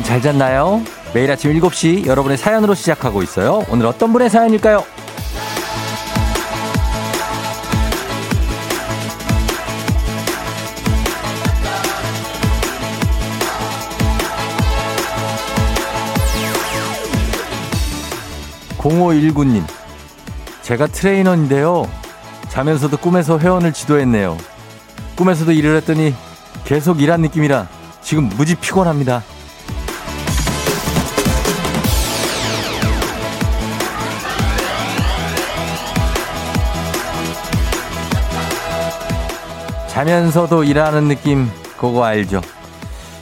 여러분 잘 잤나요? 매일 아침 7시 여러분의 사연으로 시작하고 있어요. 오늘 어떤 분의 사연일까요? 0519님, 제가 트레이너인데요. 자면서도 꿈에서 회원을 지도했네요. 꿈에서도 일을 했더니 계속 일한 느낌이라 지금 무지 피곤합니다. 자면서도 일하는 느낌 그거 알죠?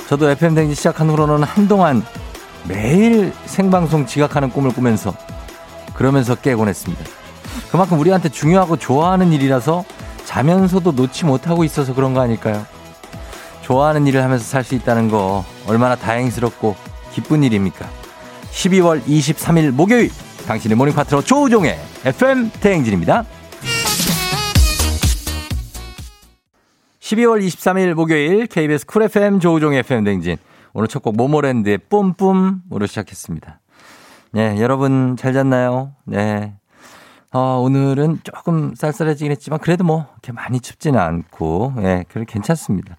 저도 FM 댕지 시작한 후로는 한동안 매일 생방송 지각하는 꿈을 꾸면서 그러면서 깨곤 했습니다. 그만큼 우리한테 중요하고 좋아하는 일이라서 자면서도 놓지 못하고 있어서 그런 거 아닐까요? 좋아하는 일을 하면서 살 수 있다는 거 얼마나 다행스럽고 기쁜 일입니까? 12월 23일 목요일 당신의 모닝 파트너 조우종의 FM 대행진입니다. 12월 23일 목요일 KBS 쿨 FM 조우종의 FM 대행진 오늘 첫 곡 모모랜드의 뿜뿜으로 시작했습니다. 네, 여러분 잘 잤나요? 네. 어, 오늘은 조금 쌀쌀해지긴 했지만 그래도 뭐 이렇게 많이 춥지는 않고 예, 그래 괜찮습니다.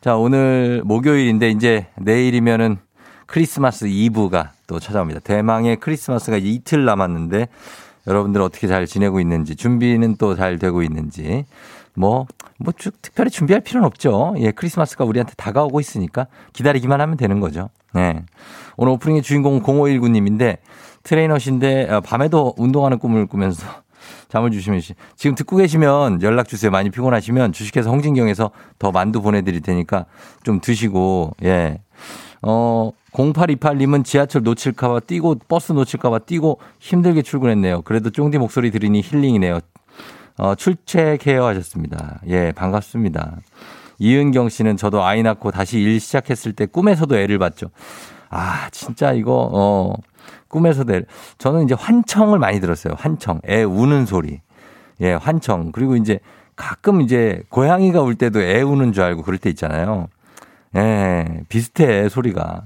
자, 오늘 목요일인데 이제 내일이면은 크리스마스 이브가 또 찾아옵니다. 대망의 크리스마스가 이틀 남았는데 여러분들 어떻게 잘 지내고 있는지 준비는 또 잘 되고 있는지 뭐, 뭐, 쭉 특별히 준비할 필요는 없죠. 예, 크리스마스가 우리한테 다가오고 있으니까 기다리기만 하면 되는 거죠. 네. 오늘 오프닝의 주인공은 0519님인데 트레이너신데 어, 밤에도 운동하는 꿈을 꾸면서 잠을 주시면 지금 듣고 계시면 연락 주세요. 많이 피곤하시면 주식회사 홍진경에서 더 만두 보내드릴 테니까 좀 드시고 예. 어 0828님은 지하철 놓칠까봐 뛰고 버스 놓칠까봐 뛰고 힘들게 출근했네요. 그래도 쫑디 목소리 들으니 힐링이네요. 어, 출첵해요 하셨습니다. 예, 반갑습니다. 이은경 씨는 저도 아이 낳고 다시 일 시작했을 때 꿈에서도 애를 봤죠. 아, 진짜 이거, 어, 꿈에서도 애, 저는 이제 환청을 많이 들었어요. 환청. 애 우는 소리. 예, 환청. 그리고 이제 가끔 이제 고양이가 울 때도 애 우는 줄 알고 그럴 때 있잖아요. 예, 비슷해, 소리가.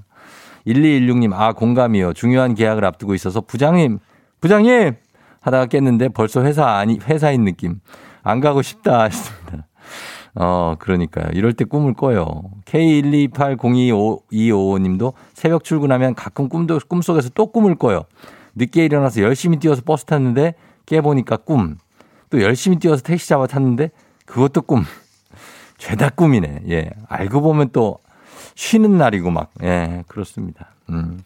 1216님, 아, 공감이요. 중요한 계약을 앞두고 있어서 부장님, 부장님! 하다가 깼는데 벌써 회사 아니, 회사인 느낌. 안 가고 싶다 하셨습니다. 어, 그러니까요. 이럴 때 꿈을 꿔요. K1280225님도 새벽 출근하면 가끔 꿈도, 꿈속에서 또 꿈을 꿔요. 늦게 일어나서 열심히 뛰어서 버스 탔는데 깨보니까 꿈. 또 열심히 뛰어서 택시 잡아 탔는데 그것도 꿈. 죄다 꿈이네. 예. 알고 보면 또 쉬는 날이고 막. 예, 그렇습니다. 음.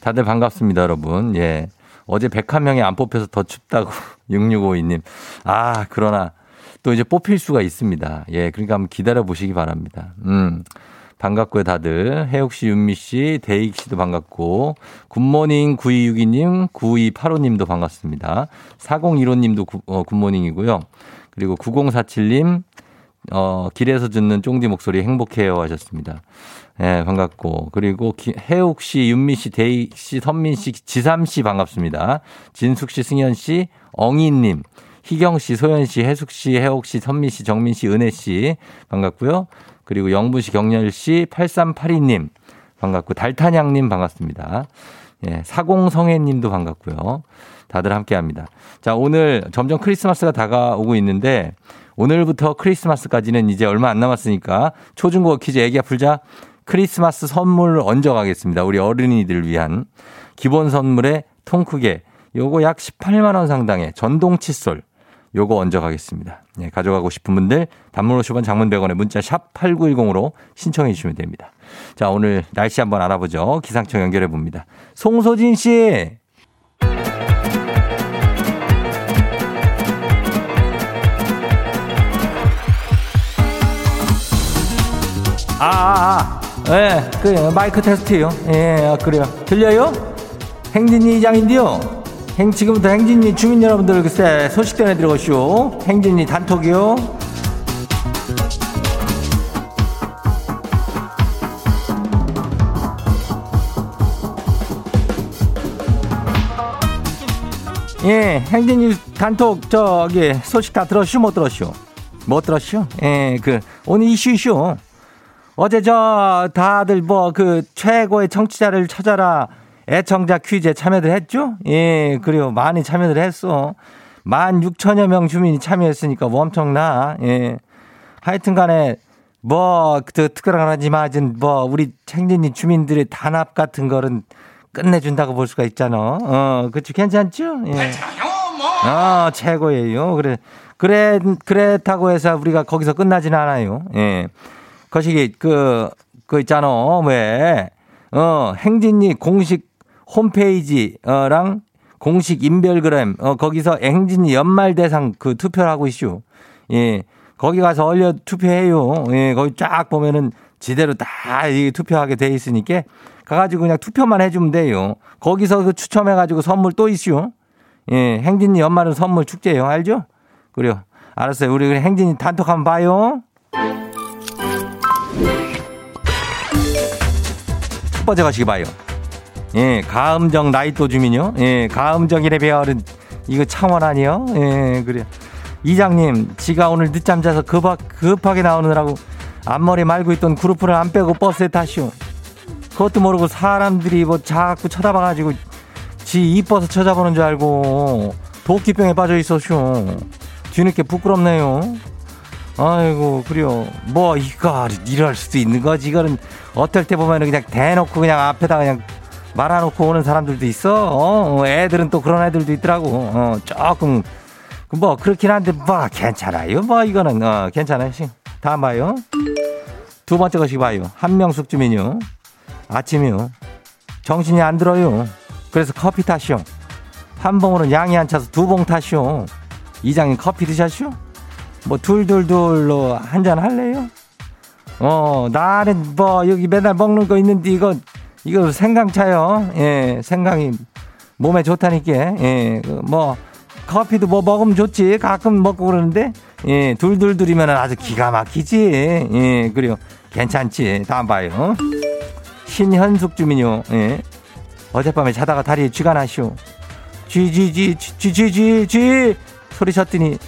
다들 반갑습니다, 여러분. 예. 어제 101명이 안 뽑혀서 더 춥다고 6652님. 아, 그러나 또 이제 뽑힐 수가 있습니다. 예, 그러니까 한번 기다려 보시기 바랍니다. 음. 반갑고요, 다들. 혜옥 씨, 윤미 씨, 대익 씨도 반갑고, 굿모닝 9262님, 9285님도 반갑습니다. 4015님도 구, 어, 굿모닝이고요. 그리고 9047님, 어, 길에서 듣는 쫑디 목소리 행복해요 하셨습니다. 예, 네, 반갑고. 그리고 기, 혜옥 씨, 윤미 씨, 대익 씨, 선민 씨, 지삼 씨 반갑습니다. 진숙 씨, 승현 씨, 엉이님, 희경 씨, 소연 씨, 혜숙 씨, 혜옥 씨, 선미 씨, 정민 씨, 은혜 씨 반갑고요. 그리고 영분 씨, 경렬 씨, 8382님 반갑고 달탄양님 반갑습니다. 예, 사공성애님도 반갑고요. 다들 함께합니다. 자, 오늘 점점 크리스마스가 다가오고 있는데 오늘부터 크리스마스까지는 이제 얼마 안 남았으니까 초중고 퀴즈 애기야 풀자 크리스마스 선물을 얹어 가겠습니다. 우리 어른이들을 위한 기본 선물에 통 크게 요거 약 18만 원 상당의 전동 칫솔 요거 얹어 가겠습니다. 네, 가져가고 싶은 분들 단문 50원 장문 100원에 문자 샵 8910으로 신청해 주시면 됩니다. 자, 오늘 날씨 한번 알아보죠. 기상청 연결해 봅니다. 송소진 씨. 아, 아, 아. 예, 네, 그 마이크 테스트요. 예, 아, 그래요. 들려요? 행진이 이장인데요. 행, 지금부터 행진이 주민 여러분들 글쎄 소식 전해드리고쇼. 행진이 단톡이요. 예, 행진이 단톡 저기 소식 다 들었슈 못 들었슈? 못 들었슈? 예, 그 오늘 이슈 이슈. 어제 저 다들 뭐 그 최고의 청취자를 찾아라 애청자 퀴즈에 참여들 했죠? 예, 그래요. 많이 참여들 했어. 만 6천여 명 주민이 참여했으니까 뭐 엄청나. 예. 하여튼 간에 뭐, 그, 특별하지만, 뭐, 우리 챙진이 주민들의 단합 같은 거는 끝내준다고 볼 수가 있잖아. 어, 그치, 괜찮죠? 예. 어, 최고예요. 그래. 그래, 그렇다고 해서 우리가 거기서 끝나지는 않아요. 예. 거시기, 그, 그 있잖아. 왜, 어, 행진이 공식 홈페이지랑 공식 인별그램, 어, 거기서 행진이 연말 대상 그 투표를 하고 있슈. 예. 거기 가서 얼려 투표해요. 예, 거기 쫙 보면은 지대로 다 투표하게 돼 있으니까 가가지고 그냥 투표만 해주면 돼요. 거기서 그 추첨해가지고 선물 또 있슈. 예, 행진이 연말은 선물 축제예요. 알죠? 그래요. 알았어요. 우리 행진이 단톡 한번 봐요. 첫 번째 가시기 봐요. 예, 가음정 나이또 주민요. 예, 가음정이래 배열은 이거 창원 아니요? 예, 그래. 이장님, 지가 오늘 늦잠 자서 급하, 급하게 나오느라고 앞머리 말고 있던 그룹을 안 빼고 버스에 타시오. 그것도 모르고 사람들이 뭐 자꾸 쳐다봐가지고 지 이뻐서 쳐다보는 줄 알고 도끼병에 빠져 있었쇼. 뒤늦게 부끄럽네요. 아이고, 그래요. 뭐, 이거, 이럴 수도 있는 거지. 이거는 어떨 때 보면 그냥 대놓고 그냥 앞에다 그냥 말아놓고 오는 사람들도 있어. 어, 애들은 또 그런 애들도 있더라고. 어, 조금 뭐 그렇긴 한데 뭐 괜찮아요. 뭐 이거는 어, 괜찮아요. 다음 봐요. 두 번째 것이 봐요. 한명숙 주민요. 아침이요. 정신이 안 들어요. 그래서 커피 타시오. 한 봉으로 양이 안 차서 두 봉 타시오. 이장님 커피 드셨시오? 뭐 둘둘둘로 한 잔 할래요? 어 나는 뭐 여기 맨날 먹는 거 있는데 이거 이거 생강차요. 예, 생강이 몸에 좋다니까. 예, 그뭐 커피도 뭐 먹으면 좋지. 가끔 먹고 그러는데, 예, 둘둘둘이면 아주 기가 막히지. 예, 그래요. 괜찮지. 다음 봐요. 신현숙 주민요. 예. 어젯밤에 자다가 다리에 쥐가 나시오. 쥐 쥐 쥐 쥐 쥐 쥐 쥐 소리 쳤더니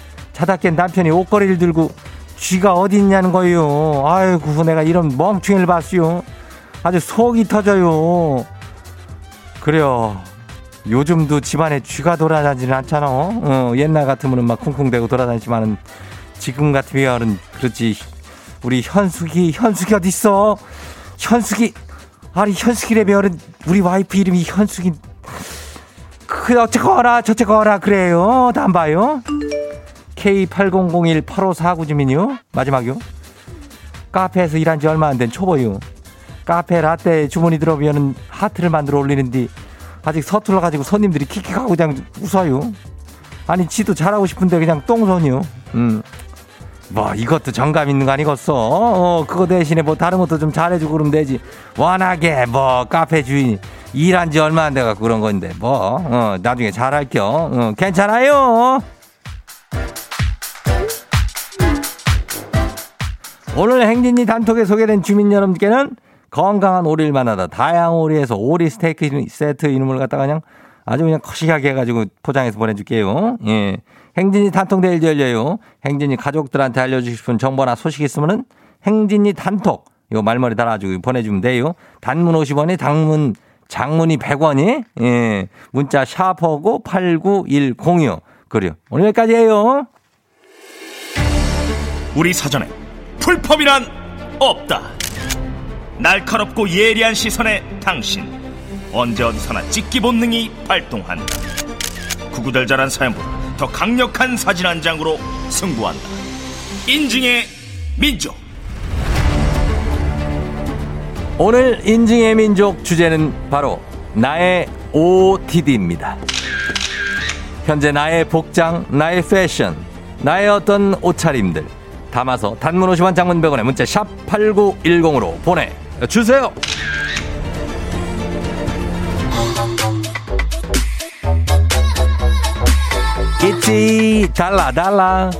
자다 깬 남편이 옷걸이를 들고 쥐가 어디 있냐는 거예요. 아이고 내가 이런 멍충이를 봤어요. 아주 속이 터져요. 그래요. 요즘도 집안에 쥐가 돌아다니지는 않잖아. 어, 옛날 같으면 막 쿵쿵대고 돌아다니지만은 지금 같으면 그렇지. 우리 현숙이, 현숙이 어딨어? 현숙이, 아니, 현숙이래 배열은 우리 와이프 이름이 현숙이. 그, 어쨌거나, 저쨌거나, 그래요. 다음 봐요. K80018549 주민이요. 마지막이요. 카페에서 일한 지 얼마 안 된 초보요. 카페 라떼 주문이 들어오면 하트를 만들어 올리는데 아직 서툴러 가지고 손님들이 킥킥하고 그냥 웃어요. 아니 지도 잘하고 싶은데 그냥 똥손이요. 음. 뭐 이것도 정감 있는 거 아니겠어? 어, 그거 대신에 뭐 다른 것도 좀 잘해주고 그러면 되지. 워낙에 뭐 카페 주인 일한 지 얼마 안 돼갖고 그런 건데 뭐 어, 나중에 잘할게요. 어, 괜찮아요. 오늘 행진이 단톡에 소개된 주민 여러분께는 건강한 오리를 만나다 다양한 오리에서 오리 스테이크 세트 이름을 갖다가 그냥 아주 그냥 거시하게 해가지고 포장해서 보내줄게요. 예. 행진이 단톡 내일 열려요. 행진이 가족들한테 알려주고 싶은 정보나 소식 있으면은 행진이 단톡 이거 말머리 달아주고 보내주면 돼요. 단문 50원이 당문 장문이 100원이 예. 문자 샤퍼고 89106 그래요. 오늘 여기까지예요. 우리 사전에 풀펌이란 없다. 날카롭고 예리한 시선에 당신 언제 어디서나 찍기 본능이 발동한다 구구절절한 사연보다 더 강력한 사진 한 장으로 승부한다. 인증의 민족. 오늘 인증의 민족 주제는 바로 나의 OTD입니다. 현재 나의 복장, 나의 패션, 나의 어떤 옷차림들 담아서 단문 50원 장문 100원에 문자 샵 8910으로 보내 주세요. 있지 달라 달라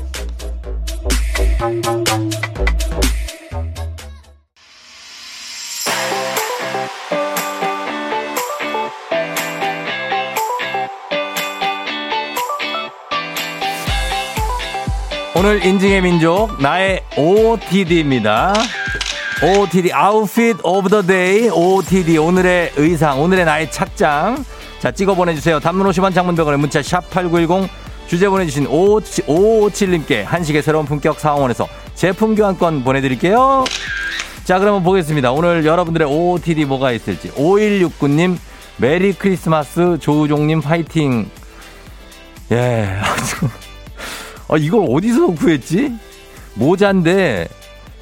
오늘 인증의 민족 나의 OOTD입니다. OOTD outfit of the day OOTD 오늘의 의상 오늘의 나의 착장. 자 찍어 보내주세요. 단문 50원 장문 100원의 문자 샵 8910 주제 보내주신 557님께 한식의 새로운 품격 사옹원에서 제품 교환권 보내드릴게요. 자 그러면 보겠습니다. 오늘 여러분들의 OOTD 뭐가 있을지. 5169님 Merry Christmas 조우종님 파이팅. 예 아, 이걸 어디서 구했지 모자인데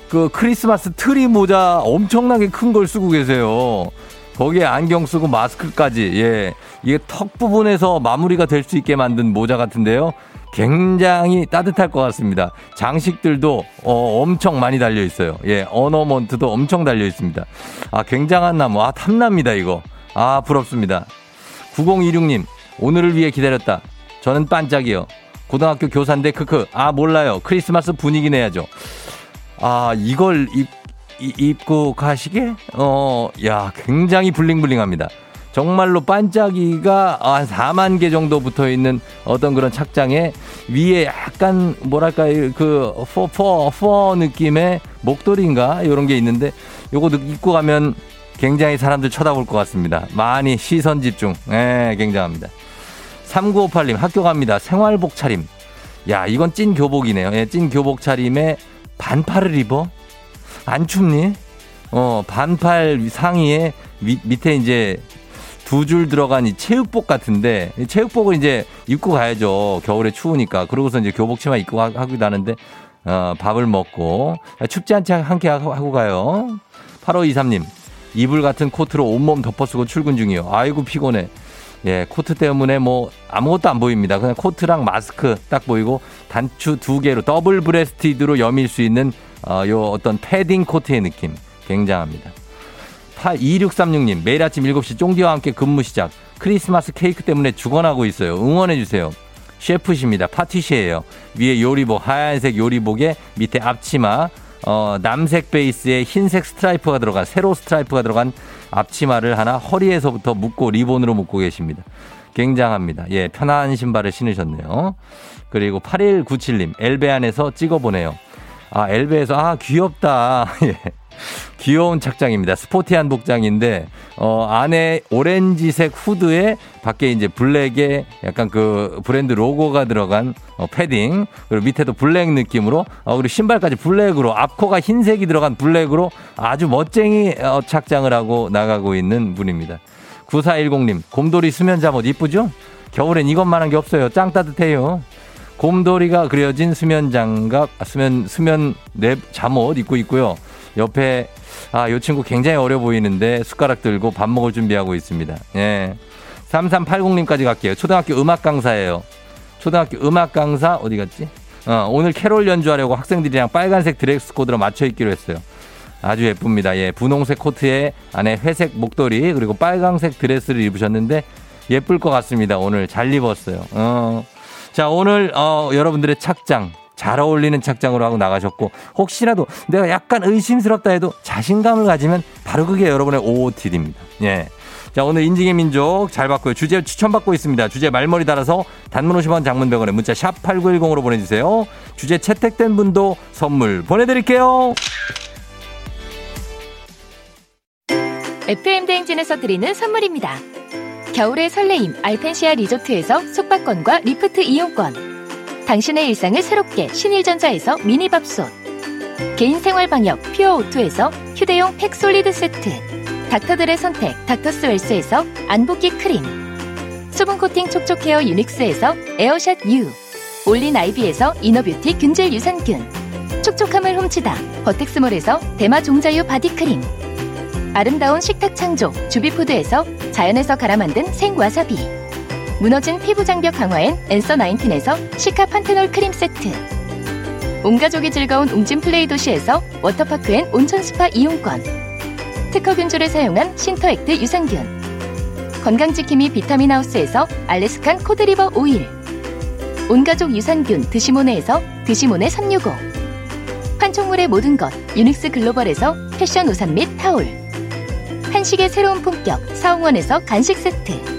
그 크리스마스 트리 모자 엄청나게 큰 걸 쓰고 계세요. 거기에 안경 쓰고 마스크까지, 예. 이게 턱 부분에서 마무리가 될 수 있게 만든 모자 같은데요. 굉장히 따뜻할 것 같습니다. 장식들도 어, 엄청 많이 달려 있어요. 예, ornament도 엄청 달려 있습니다. 아, 굉장한 나무. 아, 탐납니다, 이거. 아, 부럽습니다. 9026님, 오늘을 위해 기다렸다. 저는 반짝이요. 고등학교 교사인데 크크. 아, 몰라요. 크리스마스 분위기 내야죠. 아, 이걸 입, 입고 가시게? 어, 야, 굉장히 블링블링합니다. 정말로 반짝이가 한 4만 개 정도 붙어 있는 어떤 그런 착장에 위에 약간 뭐랄까 그포 느낌의 목도리인가? 이런 게 있는데 요거 입고 가면 굉장히 사람들 쳐다볼 것 같습니다. 많이 시선 집중. 예, 굉장합니다. 3958님 학교 갑니다. 생활복 차림. 야, 이건 찐 교복이네요. 예, 찐 교복 차림에 반팔을 입어? 안 춥니? 어, 반팔 상의에 미, 밑에 이제 두 줄 들어간 이 체육복 같은데 체육복을 이제 입고 가야죠. 겨울에 추우니까. 그러고서 이제 교복 치마 입고 하 기도 하는데 어, 밥을 먹고 춥지 않지 않게 하고 가요. 8523님 이불 같은 코트로 온몸 덮어쓰고 출근 중이요. 아이고 피곤해. 예, 코트 때문에 뭐 아무것도 안 보입니다. 그냥 코트랑 마스크 딱 보이고 단추 두 개로 double breasted로 여밀 수 있는 어, 요 어떤 패딩 코트의 느낌 굉장합니다. 2636님 매일 아침 7시 쫑디와 함께 근무 시작. 크리스마스 케이크 때문에 죽어나고 있어요. 응원해 주세요. 셰프십니다. 파티시에요. 위에 요리복 하얀색 요리복에 밑에 앞치마 어, 남색 베이스에 흰색 스트라이프가 들어간 세로 스트라이프가 들어간 앞치마를 하나 허리에서부터 묶고 리본으로 묶고 계십니다. 굉장합니다. 예, 편한 신발을 신으셨네요. 그리고 8197님, 엘베 안에서 찍어보네요. 아, 엘베에서, 아, 귀엽다. 예. 귀여운 착장입니다. 스포티한 복장인데 어 안에 오렌지색 후드에 밖에 이제 블랙에 약간 그 브랜드 로고가 들어간 어, 패딩 그리고 밑에도 블랙 느낌으로 어 그리고 신발까지 블랙으로 앞코가 흰색이 들어간 블랙으로 아주 멋쟁이 어, 착장을 하고 나가고 있는 분입니다. 9410님 곰돌이 수면 잠옷 이쁘죠? 겨울엔 이것만한 게 없어요. 짱 따뜻해요. 곰돌이가 그려진 수면 장갑, 수면 수면 내 잠옷 입고 있고요. 옆에 아, 요 친구 굉장히 어려 보이는데 숟가락 들고 밥 먹을 준비하고 있습니다. 예. 3380님까지 갈게요. 초등학교 음악 강사예요. 초등학교 음악 강사 어디 갔지? 어, 오늘 캐롤 연주하려고 학생들이랑 빨간색 드레스 코드로 맞춰 입기로 했어요. 아주 예쁩니다. 예, 분홍색 코트에 안에 회색 목도리 그리고 빨간색 드레스를 입으셨는데 예쁠 것 같습니다. 오늘 잘 입었어요. 어. 자, 오늘 어, 여러분들의 착장 잘 어울리는 착장으로 하고 나가셨고 혹시라도 내가 약간 의심스럽다 해도 자신감을 가지면 바로 그게 여러분의 OOTD입니다. 예. 자, 오늘 인증의 민족 잘 받고요. 주제 추천받고 있습니다. 주제 말머리 달아서 단문 50원 장문 100원에 문자 샵 8910으로 보내주세요. 주제 채택된 분도 선물 보내드릴게요. FM 대행진에서 드리는 선물입니다. 겨울의 설레임 알펜시아 리조트에서 숙박권과 리프트 이용권. 당신의 일상을 새롭게 신일전자에서 미니밥솥 개인 생활 방역 퓨어 오투에서 휴대용 팩솔리드 세트 닥터들의 선택 닥터스웰스에서 안붓기 크림 수분 코팅 촉촉헤어 유닉스에서 에어샷 U 올린 아이비에서 inner beauty 균질 유산균 촉촉함을 훔치다 버텍스몰에서 대마 종자유 바디크림 아름다운 식탁 창조 주비푸드에서 자연에서 갈아 만든 생와사비 무너진 피부 장벽 강화엔 엔서 나인틴에서 시카 판테놀 크림 세트. 온 가족이 즐거운 웅진 플레이 도시에서 워터파크 and 온천 스파 이용권. 특허 균주를 사용한 신터액트 유산균. 건강지킴이 비타민 하우스에서 Alaskan cod liver oil. 온가족 유산균 드시모네에서 드시모네 365 판촉물의 모든 것 유닉스 글로벌에서 패션 우산 및 타올. 한식의 새로운 품격 사옹원에서 간식 세트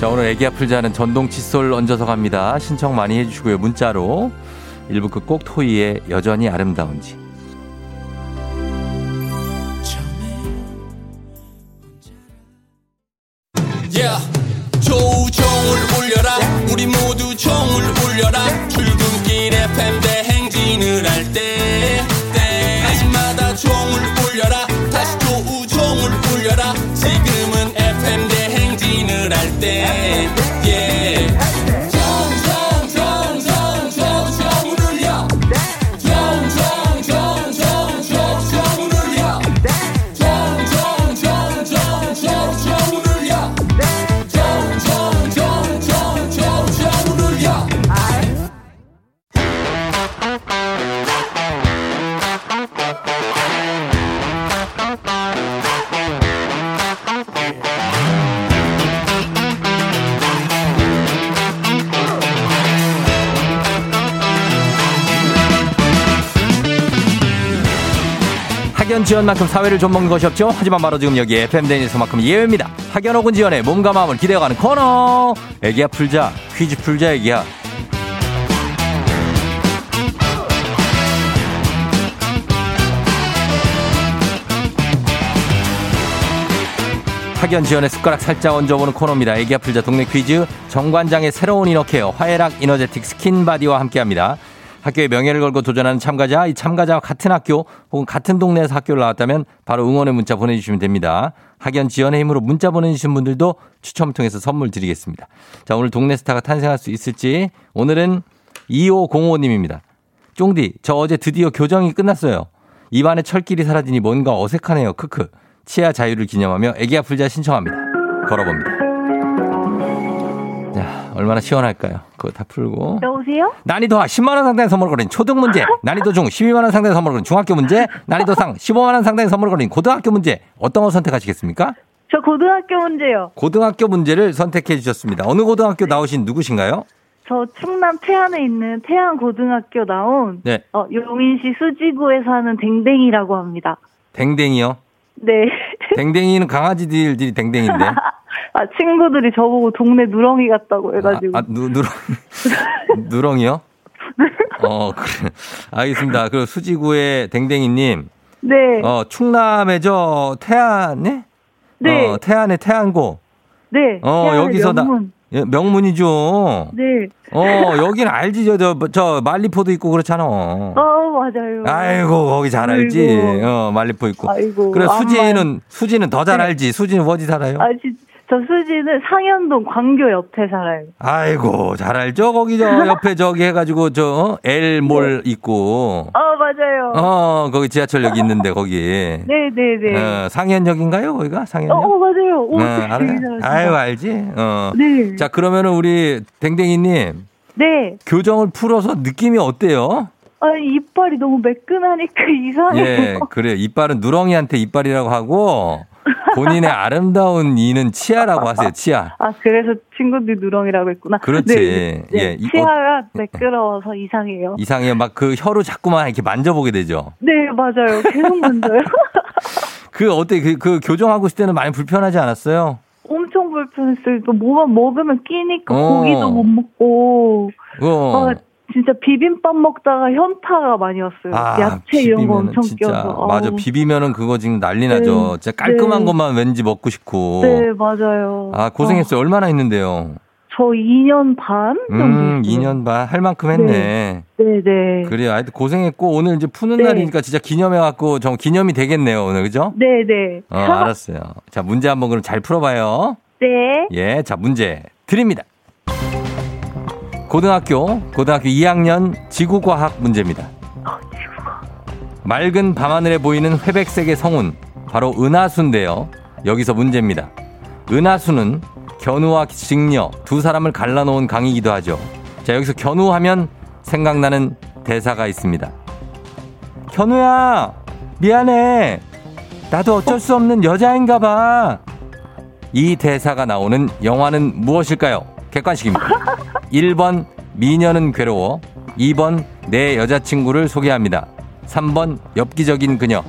자, 오늘 애기 아플 자는 전동 칫솔 얹어서 갑니다. 신청 많이 해주시고요. 문자로. 일부 끝곡 토이의 여전히 아름다운지. 만큼 사회를 좀 먹는 것이 없죠. 하지만 바로 지금 여기 FM 대에서만큼은 예외입니다. 학연 혹은 지연의 몸과 마음을 기대어가는 코너. 애기야 풀자 퀴즈 풀자 애기야. 학연 지연의 숟가락 살짝 얹어보는 코너입니다. 애기야 풀자 동네 퀴즈 정관장의 새로운 inner care 화애락 이너제틱 스킨바디와 함께합니다. 학교의 명예를 걸고 도전하는 참가자, 이 참가자와 같은 학교 혹은 같은 동네에서 학교를 나왔다면 바로 응원의 문자 보내주시면 됩니다. 학연 지원의 힘으로 문자 보내주신 분들도 추첨 통해서 선물 드리겠습니다. 자, 오늘 동네 스타가 탄생할 수 있을지 오늘은 2505님입니다. 쫑디, 저 어제 드디어 교정이 끝났어요. 입안에 철길이 사라지니 뭔가 어색하네요. 크크. 치아 자유를 기념하며 애기 아플자 신청합니다. 걸어봅니다. 자, 얼마나 시원할까요? 그거 다 풀고. 여보세요? 난이도 하 10만원 상당의 선물을 거린 초등 문제, 난이도 중 12만원 상당의 선물을 거린 중학교 문제, 난이도 상 15만원 상당의 선물을 거린 고등학교 문제, 어떤 거 선택하시겠습니까? 저 고등학교 문제요. 고등학교 문제를 선택해 주셨습니다. 어느 고등학교 나오신 누구신가요? 저 충남 태안에 있는 태안 고등학교 나온 네. 어, 용인시 수지구에 사는 댕댕이라고 합니다. 댕댕이요. 네. 댕댕이는 강아지들이 댕댕인데. 아, 친구들이 저보고 동네 누렁이 같다고 해가지고. 아, 아 누, 누렁, 누렁이요? 어, 그래. 알겠습니다. 그 수지구의 댕댕이님. 네. 어, 충남의 저 태안에? 네. 어, 태안의 태안고. 네. 어, 여기서 나- 명문. 예, 명문이죠. 네. 어, 여기는 알지. 저, 저, 저 말리포도 있고 그렇잖아. 어, 맞아요. 아이고, 거기 잘 알지. 아이고. 어, 말리포 있고. 아이고. 그래. 수지는, 수지는 더잘 네. 알지. 수지는 어디 살아요? 아, 진, 저 수지는 상현동 광교 옆에 살아요. 아이고, 잘 알죠? 거기 저 옆에 저기 해가지고 저, 어? 엘몰 있고. 어, 맞아요. 어, 거기 지하철역 있는데, 거기. 네네네. 어, 상현역인가요? 거기가? 어, 상현역? 어, 맞아요. 오, 어, 되게 알아요. 잘하신다. 아유, 알지? 어. 네. 자, 그러면은 우리 댕댕이님, 네. 교정을 풀어서 느낌이 어때요? 아, 이빨이 너무 매끈하니까 이상해요. 예, 그래요. 이빨은 누렁이한테 이빨이라고 하고, 본인의 아름다운 이는 치아라고 하세요, 치아. 아, 그래서 친구들이 누렁이라고 했구나. 그렇지. 네, 네. 예, 이- 어, 치아가 매끄러워서 이상해요. 이상해요. 막 그 혀로 자꾸만 이렇게 만져보게 되죠. 네, 맞아요. 계속 만져요. 그 어때? 그, 그 교정하고 있을 때는 많이 불편하지 않았어요? 엄청 불편했어요. 또 뭐만 먹으면 끼니까 어. 고기도 못 먹고. 어. 아, 진짜 비빔밥 먹다가 현타가 많이 왔어요. 야채 이런 거 엄청 진짜 껴서. 맞아. 비비면은 그거 지금 난리 나죠. 네. 진짜 깔끔한 네. 것만 왠지 먹고 싶고. 네, 맞아요. 아 고생했어요. 얼마나 했는데요? 저 2년 반 정도. 음, 했어요. 2년 반 할 만큼 했네. 네 네. 그래요. 하여튼 고생했고 오늘 이제 푸는 네. 날이니까 진짜 기념해갖고 좀 기념이 되겠네요 오늘 그죠? 네 네. 어 알았어요. 자 문제 한번 그럼 잘 풀어봐요. 네. 예, 자 문제 드립니다. 고등학교 고등학교 2학년 지구과학 문제입니다. 맑은 밤하늘에 보이는 회백색의 성운 바로 은하수인데요. 여기서 문제입니다. 은하수는 견우와 직녀 두 사람을 갈라놓은 강이기도 하죠. 자 여기서 견우하면 생각나는 대사가 있습니다. 견우야 미안해 나도 어쩔 수 없는 여자인가 봐. 이 대사가 나오는 영화는 무엇일까요? 객관식입니다. 1번 미녀는 괴로워 2번 내 여자친구를 소개합니다. 3번 엽기적인 그녀.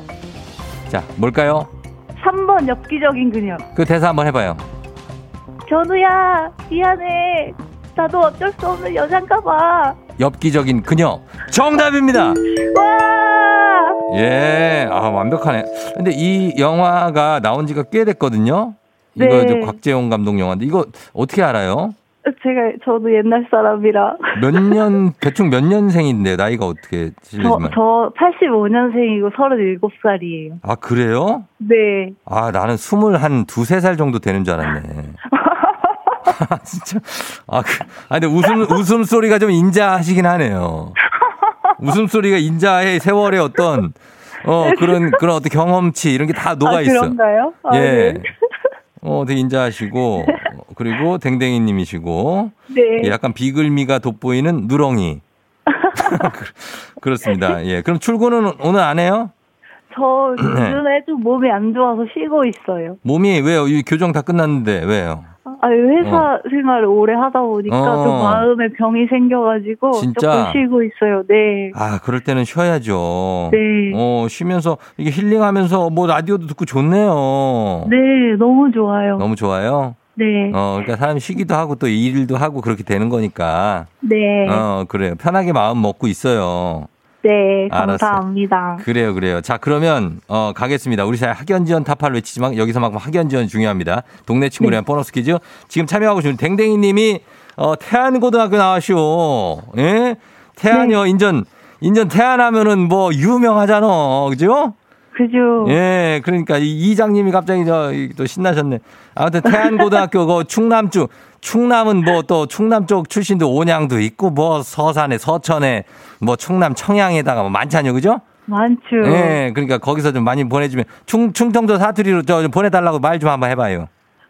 자, 뭘까요? 3번 엽기적인 그녀. 그 대사 한번 해봐요. 견우야, 미안해. 나도 어쩔 수 없는 여잔가 봐. 엽기적인 그녀. 정답입니다! 와! 예, 아, 완벽하네. 근데 이 영화가 나온 지가 꽤 됐거든요? 이거 네. 곽재용 감독 영화인데 이거 어떻게 알아요? 제가, 저도 옛날 사람이라. 몇 년, 대충 몇 년생인데 나이가 어떻게 저, 실례지만. 저 85년생이고 37살이에요. 아, 그래요? 네. 아, 나는 스물 한 두세 살 정도 되는 줄 알았네. 아, 진짜. 아, 그, 아, 근데 웃음, 웃음 소리가 좀 인자하시긴 하네요. 웃음 소리가 인자의 세월의 어떤, 어, 그런, 그런 어떤 경험치, 이런 게 다 녹아 아, 있어. 그런가요? 아, 예. 네. 어, 되게 인자하시고, 어, 그리고 댕댕이 님이시고, 네. 예, 약간 비글미가 돋보이는 누렁이. 그- 그렇습니다. 예. 그럼 출근은 오늘 안 해요? 저 네. 요즘에 좀 몸이 안 좋아서 쉬고 있어요. 몸이 왜요? 이 교정 다 끝났는데, 왜요? 아, 회사 생활을 오래 하다 보니까 어. 좀 마음에 병이 생겨가지고 진짜? 조금 쉬고 있어요. 네. 아, 그럴 때는 쉬어야죠. 네. 어, 쉬면서 이게 힐링하면서 뭐 라디오도 듣고 좋네요. 네, 너무 좋아요. 너무 좋아요. 네. 어, 그러니까 사람이 쉬기도 하고 또 일도 하고 그렇게 되는 거니까. 네. 어, 그래요. 편하게 마음 먹고 있어요. 네. 감사합니다. 그래요, 그래요. 자, 그러면 어, 가겠습니다. 우리 사회 학연 지원 타파를 외치지만 여기서 막 학연 지원 중요합니다. 동네 친구랑 보너스 퀴즈. 지금 참여하고 싶은 댕댕이 님이 어, 태안 고등학교 나와시오. 예? 태안이요. 인전 인전 태안 하면은 뭐 유명하잖아. 그죠? 그죠? 예, 그러니까 이 이장님이 갑자기 저 또 신나셨네. 아무튼 태안고등학교 그 충남 쪽 충남은 뭐 또 충남 쪽 출신도 온양도 있고 뭐 서산에 서천에 뭐 충남 청양에다가 뭐 많잖아요, 그죠? 많죠. 예, 그러니까 거기서 좀 많이 보내주면 충 충청도 사투리로 저 좀 보내달라고 말 좀 한번 해봐요.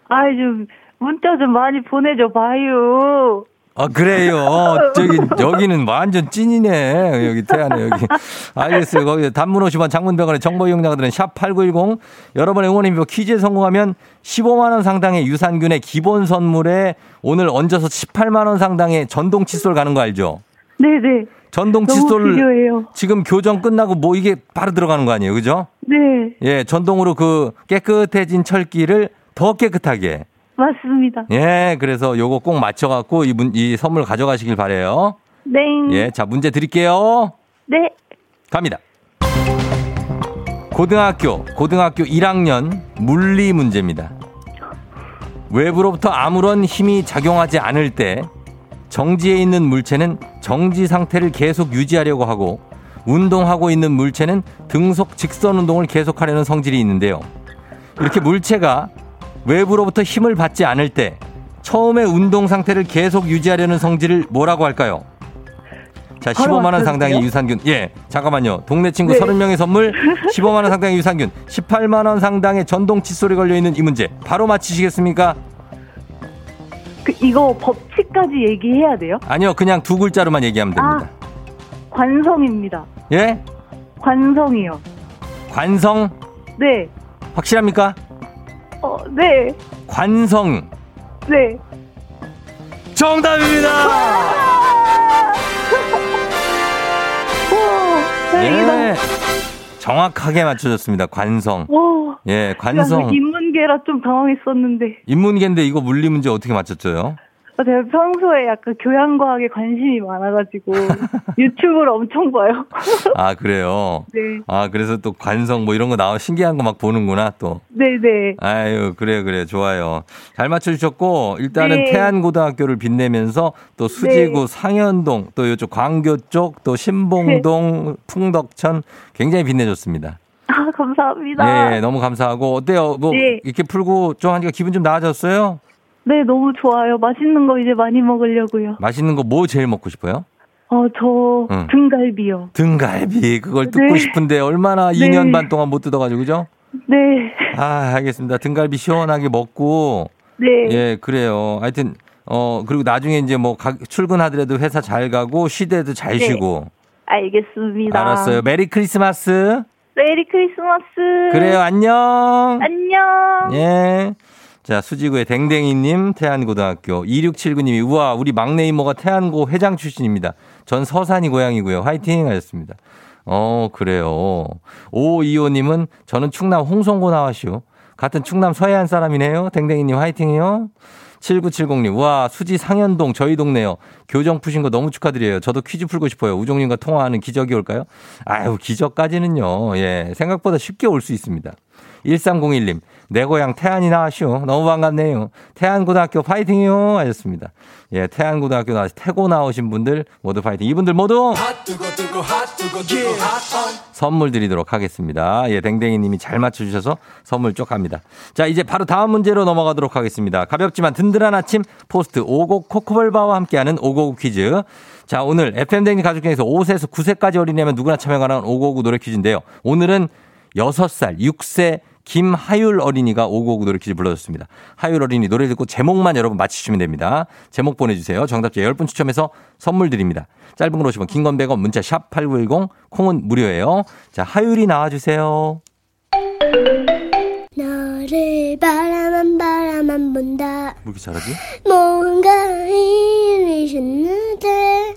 아이, 좀, 문자 좀 많이 보내줘 봐요. 아 그래요. 어, 저기 여기는 완전 찐이네. 여기 태안에 여기. 알겠어요. 거기 단문 50원 장문병원의 정보 이용자들은 샵8910 여러분의 응원의 표 퀴즈에 성공하면 15만 원 상당의 유산균의 기본 선물에 오늘 얹어서 18만 원 상당의 전동 칫솔 가는 거 알죠? 네네. 전동 칫솔. 지금 교정 끝나고 뭐 이게 바로 들어가는 거 아니에요. 그죠? 네, 예, 전동으로 그 깨끗해진 철기를 더 깨끗하게. 맞습니다. 예, 그래서 요거 꼭 맞춰갖고 이, 문, 이 선물 가져가시길 바래요. 네. 예, 자, 문제 드릴게요. 네. 갑니다. 고등학교, 고등학교 1학년 물리 문제입니다. 외부로부터 아무런 힘이 작용하지 않을 때 정지해 있는 물체는 정지 상태를 계속 유지하려고 하고 운동하고 있는 물체는 등속 직선 운동을 계속하려는 성질이 있는데요. 이렇게 물체가 외부로부터 힘을 받지 않을 때 처음에 운동 상태를 계속 유지하려는 성질을 뭐라고 할까요? 자, 바로 15만 원 상당의? 유산균. 예. 잠깐만요. 동네 친구 네. 30명의 선물 15만 원 상당의 유산균, 18만 원 상당의 전동 칫솔이 걸려 있는 이 문제. 바로 맞히시겠습니까? 그, 이거 법칙까지 얘기해야 돼요? 아니요. 그냥 두 글자로만 얘기하면 됩니다. 관성입니다. 예? 관성이요. 관성 네. 확실합니까? 어, 네. 관성 네. 정답입니다. 오, 다행이다. 예. 정확하게 맞춰졌습니다. 관성. 오. 예, 관성. 관성. 인문계라 좀 당황했었는데. 인문계인데 이거 물리 문제 어떻게 맞췄죠? 제가 평소에 약간 교양과학에 관심이 많아가지고 유튜브를 엄청 봐요. 아, 그래요? 네. 아, 그래서 또 관성 뭐 이런 거 나와 신기한 거 막 보는구나, 또. 네네. 아유, 그래, 그래. 좋아요. 잘 맞춰주셨고, 일단은 네. 태안고등학교를 빛내면서 또 수지구 상현동, 또 이쪽 광교 쪽, 또 신봉동, 풍덕천 굉장히 빛내줬습니다. 아, 감사합니다. 예, 너무 감사하고. 어때요? 뭐, 네. 이렇게 풀고 좀 하니까 기분 좀 나아졌어요? 네, 너무 좋아요. 맛있는 거 이제 많이 먹으려고요. 맛있는 거 뭐 제일 먹고 싶어요? 어, 저 응. 등갈비요. 등갈비. 그걸 뜯고 네. 싶은데 얼마나 네. 2년 반 동안 못 뜯어가지고, 그죠? 네. 아, 알겠습니다. 등갈비 시원하게 먹고, 네. 예, 그래요. 하여튼, 어, 그리고 나중에 이제 뭐 가- 출근하더라도 회사 잘 가고, 쉬대도 잘 네. 쉬고. 알겠습니다. 알았어요. Merry Christmas. Merry Christmas. 그래요. 안녕. 안녕. 예. 자, 수지구의 댕댕이님, 태안고등학교. 2679님이, 우와, 우리 막내 이모가 태안고 회장 출신입니다. 전 서산이 고향이고요. 화이팅 하셨습니다. 어, 그래요. 5525님은 저는 충남 홍성고 나왔슈. 같은 충남 서해안 사람이네요. 댕댕이님 화이팅이요. 7970님, 와, 수지 상현동 저희 동네요. 교정 푸신 거 너무 축하드려요. 저도 퀴즈 풀고 싶어요. 우종님과 통화하는 기적이 올까요? 아유, 기적까지는요. 예, 생각보다 쉽게 올 수 있습니다. 1301님, 내 고향 태안이 나왔슈. 너무 반갑네요. 태안고등학교 파이팅이요. 하셨습니다. 예, 태안고등학교 나와서 태고 나오신 분들 모두 파이팅. 이분들 모두 선물 드리도록 하겠습니다. 예, 댕댕이 님이 잘 맞춰주셔서 선물 쪽 갑니다. 자, 이제 바로 다음 문제로 넘어가도록 하겠습니다. 가볍지만 든든한 아침 포스트 오곡 코코볼바와 함께하는 오곡 퀴즈. 자, 오늘 FM댕진 가족 중에서 5세에서 9세까지 어린이면 누구나 참여 가능한 오곡 노래 퀴즈인데요. 오늘은 6살, 6세 김하율 어린이가 오곡 노래 퀴즈 불러줬습니다. 하율 어린이 노래 듣고 제목만 여러분 맞히시면 됩니다. 제목 보내주세요. 정답자 10분 추첨해서 선물 드립니다. 짧은 걸 오시면 긴건 100원 문자 샵 8910 콩은 무료예요. 자, 하율이 나와주세요. 너를 바라만 바라만 본다 뭐 이렇게 잘하지? 뭔가 일이 있는데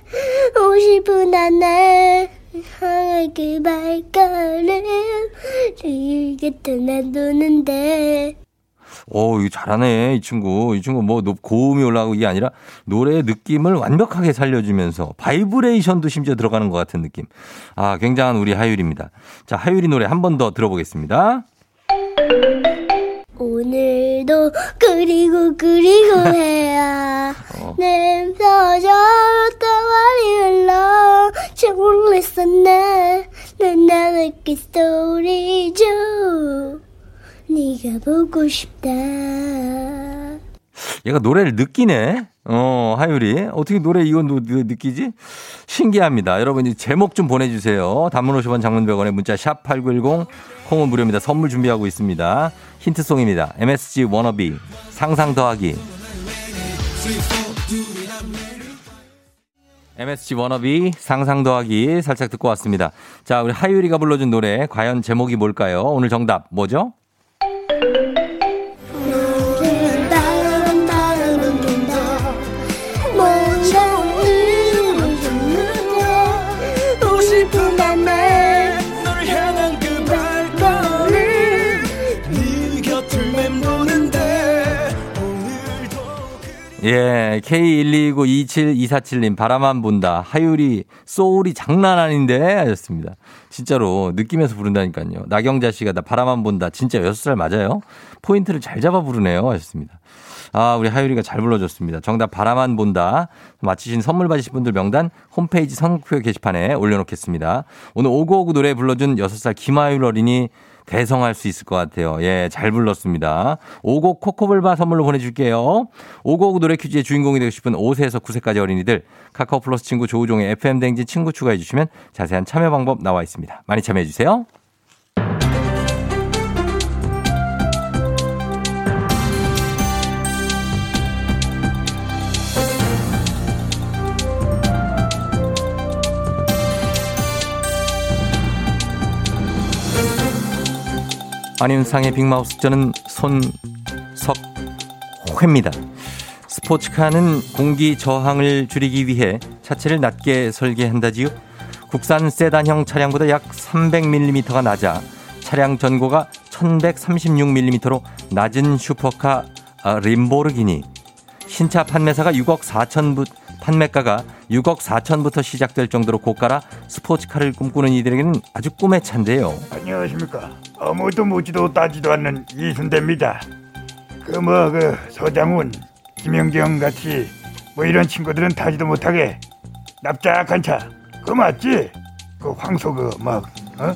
오십 분 안에 그 발걸음 즐겁게 떠나도는데 오, 이거 잘하네, 이 친구. 이 친구 뭐 높- 고음이 올라가고 이게 아니라 노래의 느낌을 완벽하게 살려주면서 바이브레이션도 심지어 들어가는 것 같은 느낌. 아, 굉장한 우리 하율입니다. 자, 하율이 노래 한 번 더 들어보겠습니다. 오늘도 그리고 그리고 해야 어. 내 서저로 따와리 흘러 졸렸었네 난 나갈 그 소리죠 네가 보고 싶다 얘가 노래를 느끼네. 어, 하율이. 어떻게 노래 이건 느끼지? 신기합니다. 여러분, 이 제목 좀 보내주세요. 단문 50원 장문 100원에 문자 샵 8910 콩은 무료입니다. 선물 준비하고 있습니다. 힌트송입니다. MSG 워너비 상상 더하기. MSG 워너비 상상 더하기 살짝 듣고 왔습니다. 자, 우리 하율이가 불러준 노래 과연 제목이 뭘까요? 오늘 정답 뭐죠? 예, K129272477님, 바라만 본다. 하율이, 소울이 장난 아닌데? 하셨습니다. 진짜로, 느끼면서 부른다니까요. 나경자 씨가 나 바라만 본다. 진짜 6살 맞아요? 포인트를 잘 잡아 부르네요. 하셨습니다. 아, 우리 하율이가 잘 불러줬습니다. 정답 바라만 본다. 맞히신 선물 받으실 분들 명단 홈페이지 선곡표 게시판에 올려놓겠습니다. 오늘 오구오구 노래 불러준 6살 김하율 어린이 대성할 수 있을 것 같아요. 예, 잘 불렀습니다. 오곡 코코볼바 선물로 보내줄게요. 오곡 노래 퀴즈의 주인공이 되고 싶은 5세에서 9세까지 어린이들 카카오 플러스 친구 조우종의 FM 댕진 친구 추가해 주시면 자세한 참여 방법 나와 있습니다. 많이 참여해 주세요. 안윤상의 빅마우스 저는 손석회입니다. 스포츠카는 공기 저항을 줄이기 위해 차체를 낮게 설계한다지요. 국산 세단형 차량보다 약 300mm가 낮아 차량 전고가 1136mm로 낮은 슈퍼카 아, 림보르기니 신차 판매사가 6억 4천부 판매가가 6억 4천부터 시작될 정도로 고가라 스포츠카를 꿈꾸는 이들에게는 아주 꿈의 차인데요. 안녕하십니까. 아무도 묻지도 따지도 않는 이순대입니다. 그 뭐 그 서장훈, 김영경 같이 뭐 이런 친구들은 타지도 못하게 납작한 차. 그거 맞지? 그 황소 그막 어?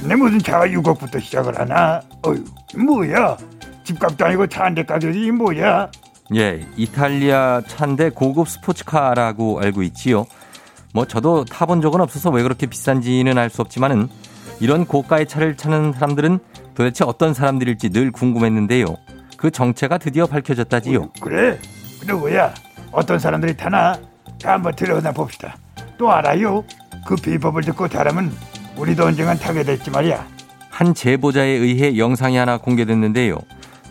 근데 무슨 차가 6억부터 시작을 하나? 어휴 뭐야? 집값도 아니고 차 한 대 가격이 뭐야? 예, 이탈리아 차인데 고급 스포츠카라고 알고 있지요. 뭐 저도 타본 적은 없어서 왜 그렇게 비싼지는 알 수 없지만은 이런 고가의 차를 타는 사람들은 도대체 어떤 사람들일지 늘 궁금했는데요. 그 정체가 드디어 밝혀졌다지요. 어휴, 그래? 누구야? 어떤 사람들이 타나? 자, 한번 들어나 봅시다. 또 알아요? 그 비법을 듣고 잘하면 우리도 언젠간 타게 될지 말이야. 한 제보자에 의해 영상이 하나 공개됐는데요.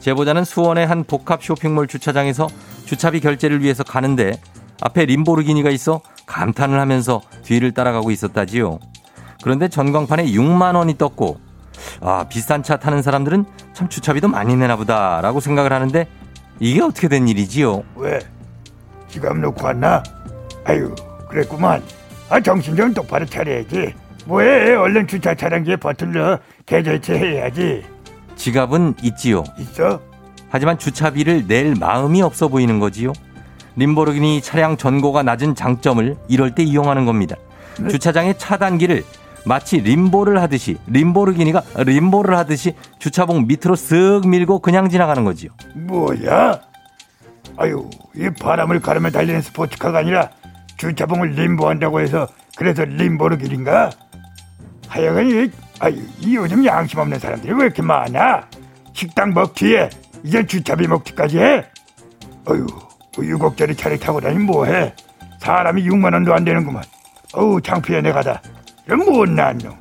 제보자는 수원의 한 복합 쇼핑몰 주차장에서 주차비 결제를 위해서 가는데 앞에 림보르기니가 있어 감탄을 하면서 뒤를 따라가고 있었다지요. 그런데 전광판에 6만 원이 떴고 아 비싼 차 타는 사람들은 참 주차비도 많이 내나 보다라고 생각을 하는데 이게 어떻게 된 일이지요? 왜? 지갑 놓고 왔나? 아유, 그랬구만. 아, 정신 좀 똑바로 차려야지. 뭐해? 얼른 주차 차량기에 버튼 넣어 계절체 해야지. 지갑은 있지요. 있어? 하지만 주차비를 낼 마음이 없어 보이는 거지요. 림보르기니 차량 전고가 낮은 장점을 이럴 때 이용하는 겁니다. 네? 주차장의 차단기를 마치 림보를 하듯이 림보르기니가 림보를 하듯이 주차봉 밑으로 쓱 밀고 그냥 지나가는 거지요. 뭐야? 아유, 이 바람을 가르며 달리는 스포츠카가 아니라 주차봉을 림보한다고 해서 그래서 림보르 길인가? 하여간 이, 아유, 이 요즘 양심 없는 사람들이 왜 이렇게 많아? 식당 먹튀에 이제 주차비 먹튀까지 해? 어휴, 그 6억짜리 차를 타고 다니면 뭐해? 사람이 6만 원도 안 되는구만. 어우, 창피해 내가다. 이런 못난 놈.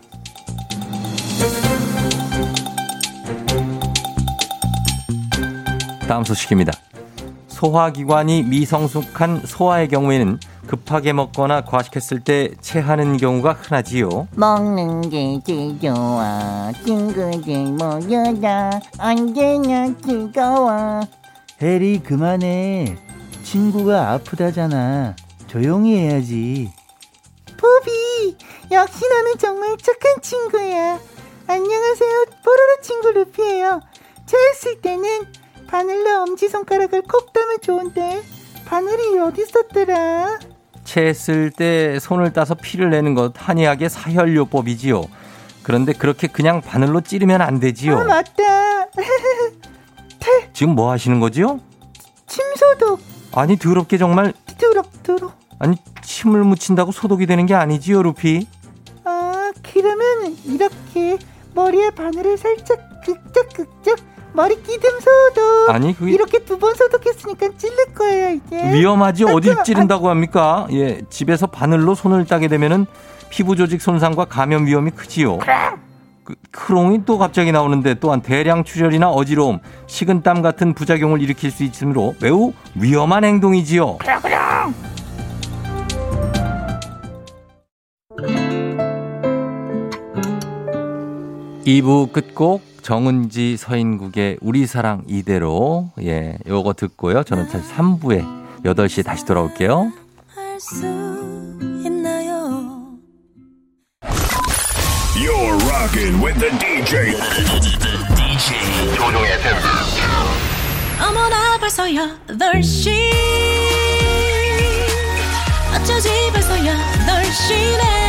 다음 소식입니다. 소화기관이 미성숙한 소아의 경우에는 급하게 먹거나 과식했을 때 체하는 경우가 흔하지요. 먹는 게 제일 좋아 친구들 모여라 언제나 즐거워 해리 그만해. 친구가 아프다잖아. 조용히 해야지. 포비 역시 너는 정말 착한 친구야 안녕하세요 뽀로로 친구 루피예요 체했을 때는 바늘로 엄지손가락을 콕 따면 좋은데 바늘이 어디 있었더라 체했을 때 손을 따서 피를 내는 것 한의학의 사혈요법이지요. 그런데 그렇게 그냥 바늘로 찌르면 안 되지요. 아 맞다 지금 뭐 하시는 거지요? 침 소독 아니 더럽게 정말 두럭 두럭 아니 침을 묻힌다고 소독이 되는 게 아니지요, 루피? 아, 그러면 이렇게 머리에 바늘을 살짝 극적극적 머리 끼 듬 소독. 아니 그게 이렇게 두 번 소독했으니까 찌를 거예요 이제. 위험하지 아, 어딜 그, 찌른다고 합니까? 예, 집에서 바늘로 손을 따게 되면은 피부 조직 손상과 감염 위험이 크지요. 그, 크롱이 또 갑자기 나오는데 또한 대량 출혈이나 어지러움, 식은땀 같은 부작용을 일으킬 수 있으므로 매우 위험한 행동이지요. 2부 끝곡 정은지 서인국의 우리 사랑 이대로 예 요거 듣고요. 저는 다시 3부에 8시에 다시 돌아올게요. You're rocking with the DJ. DJ 조종의 FM. 어머나 벌써 8시 어쩌지 벌써 8시네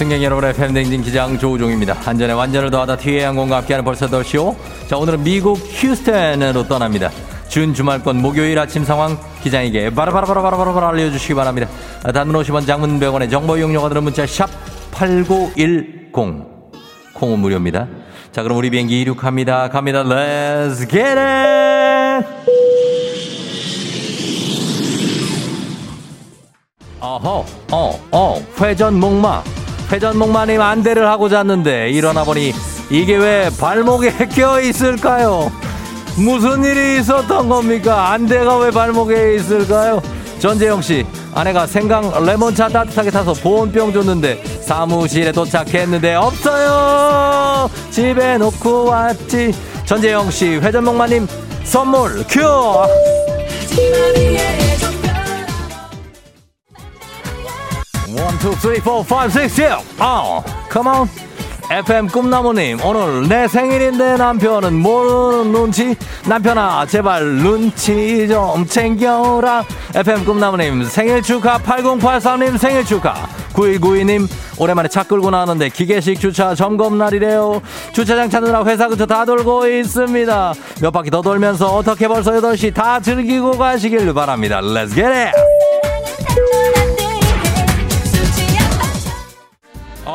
승객 여러분의 팬댕진 기장 조우종입니다. 안전에 완전을 더하다 티웨이 항공과 함께하는 벌써 더 쇼. 자 오늘은 미국 휴스턴으로 떠납니다. 준 주말권 목요일 아침 상황 기장에게 바라바라바라바라바라 알려주시기 바랍니다. 아, 단문 50원 장문 100원의 정보 이용료가 드는 문자 샵 8910 콩은 무료입니다. 자 그럼 우리 비행기 이륙합니다. 갑니다. Let's get it! 어허, 어, 어, 회전 목마. 회전 목마님 안대를 하고 잤는데 일어나 보니 이게 왜 발목에 껴 있을까요? 무슨 일이 있었던 겁니까? 안대가 왜 발목에 있을까요? 전재영 씨, 아내가 생강 레몬차 따뜻하게 타서 보온병 줬는데 사무실에 도착했는데 없어요. 집에 놓고 왔지. 전재영 씨, 회전목마님 선물 큐. five, six, 칠. 아, come on. FM 꿈나무님, 오늘 내 생일인데 남편은 모르는 눈치. 남편아, 제발 눈치 좀 챙겨라. FM 꿈나무님, 생일 축하. 8083님, 생일 축하. 9292님, 오랜만에 차 끌고 나왔는데 기계식 주차 점검 날이래요. 주차장 찾느라 회사 근처 다 돌고 있습니다. 몇 바퀴 더 돌면서 어떻게 벌써 8시 다 즐기고 가시길 바랍니다. Let's get it!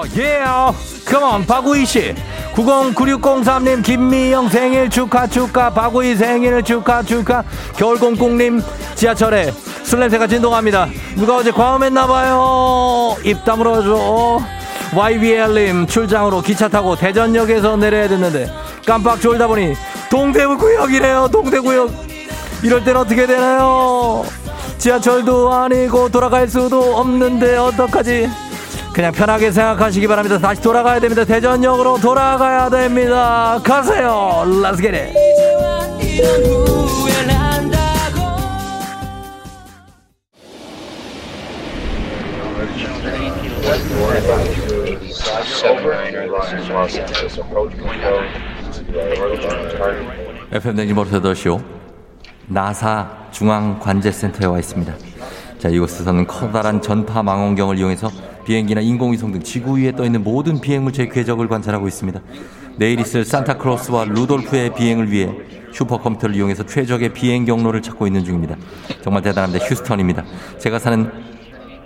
어, 예. 컴온, 박우희 씨. 909603님, 김미영 생일 축하, 축하. 박우희 생일 축하, 축하. 겨울공공님, 지하철에 술 냄새가 진동합니다. 누가 어제 과음했나봐요. 입 다물어줘. YBL님, 출장으로 기차 타고 대전역에서 내려야 됐는데, 깜빡 졸다 보니, 동대구역이래요, 동대구역. 이럴 땐 어떻게 되나요? 지하철도 아니고 돌아갈 수도 없는데, 어떡하지? 그냥 편하게 생각하시기 바랍니다. 다시 돌아가야 됩니다. 대전역으로 돌아가야 됩니다. 가세요. Let's get it. FM 댕지버스 8시오 나사 중앙관제센터에 와 있습니다. 자, 이곳에서는 커다란 전파 망원경을 이용해서 비행기나 인공위성 등 지구 위에 떠 있는 모든 비행물체의 궤적을 관찰하고 있습니다. 내일 있을 산타크로스와 루돌프의 비행을 위해 슈퍼컴퓨터를 이용해서 최적의 비행 경로를 찾고 있는 중입니다. 정말 대단합니다. 휴스턴입니다. 제가 사는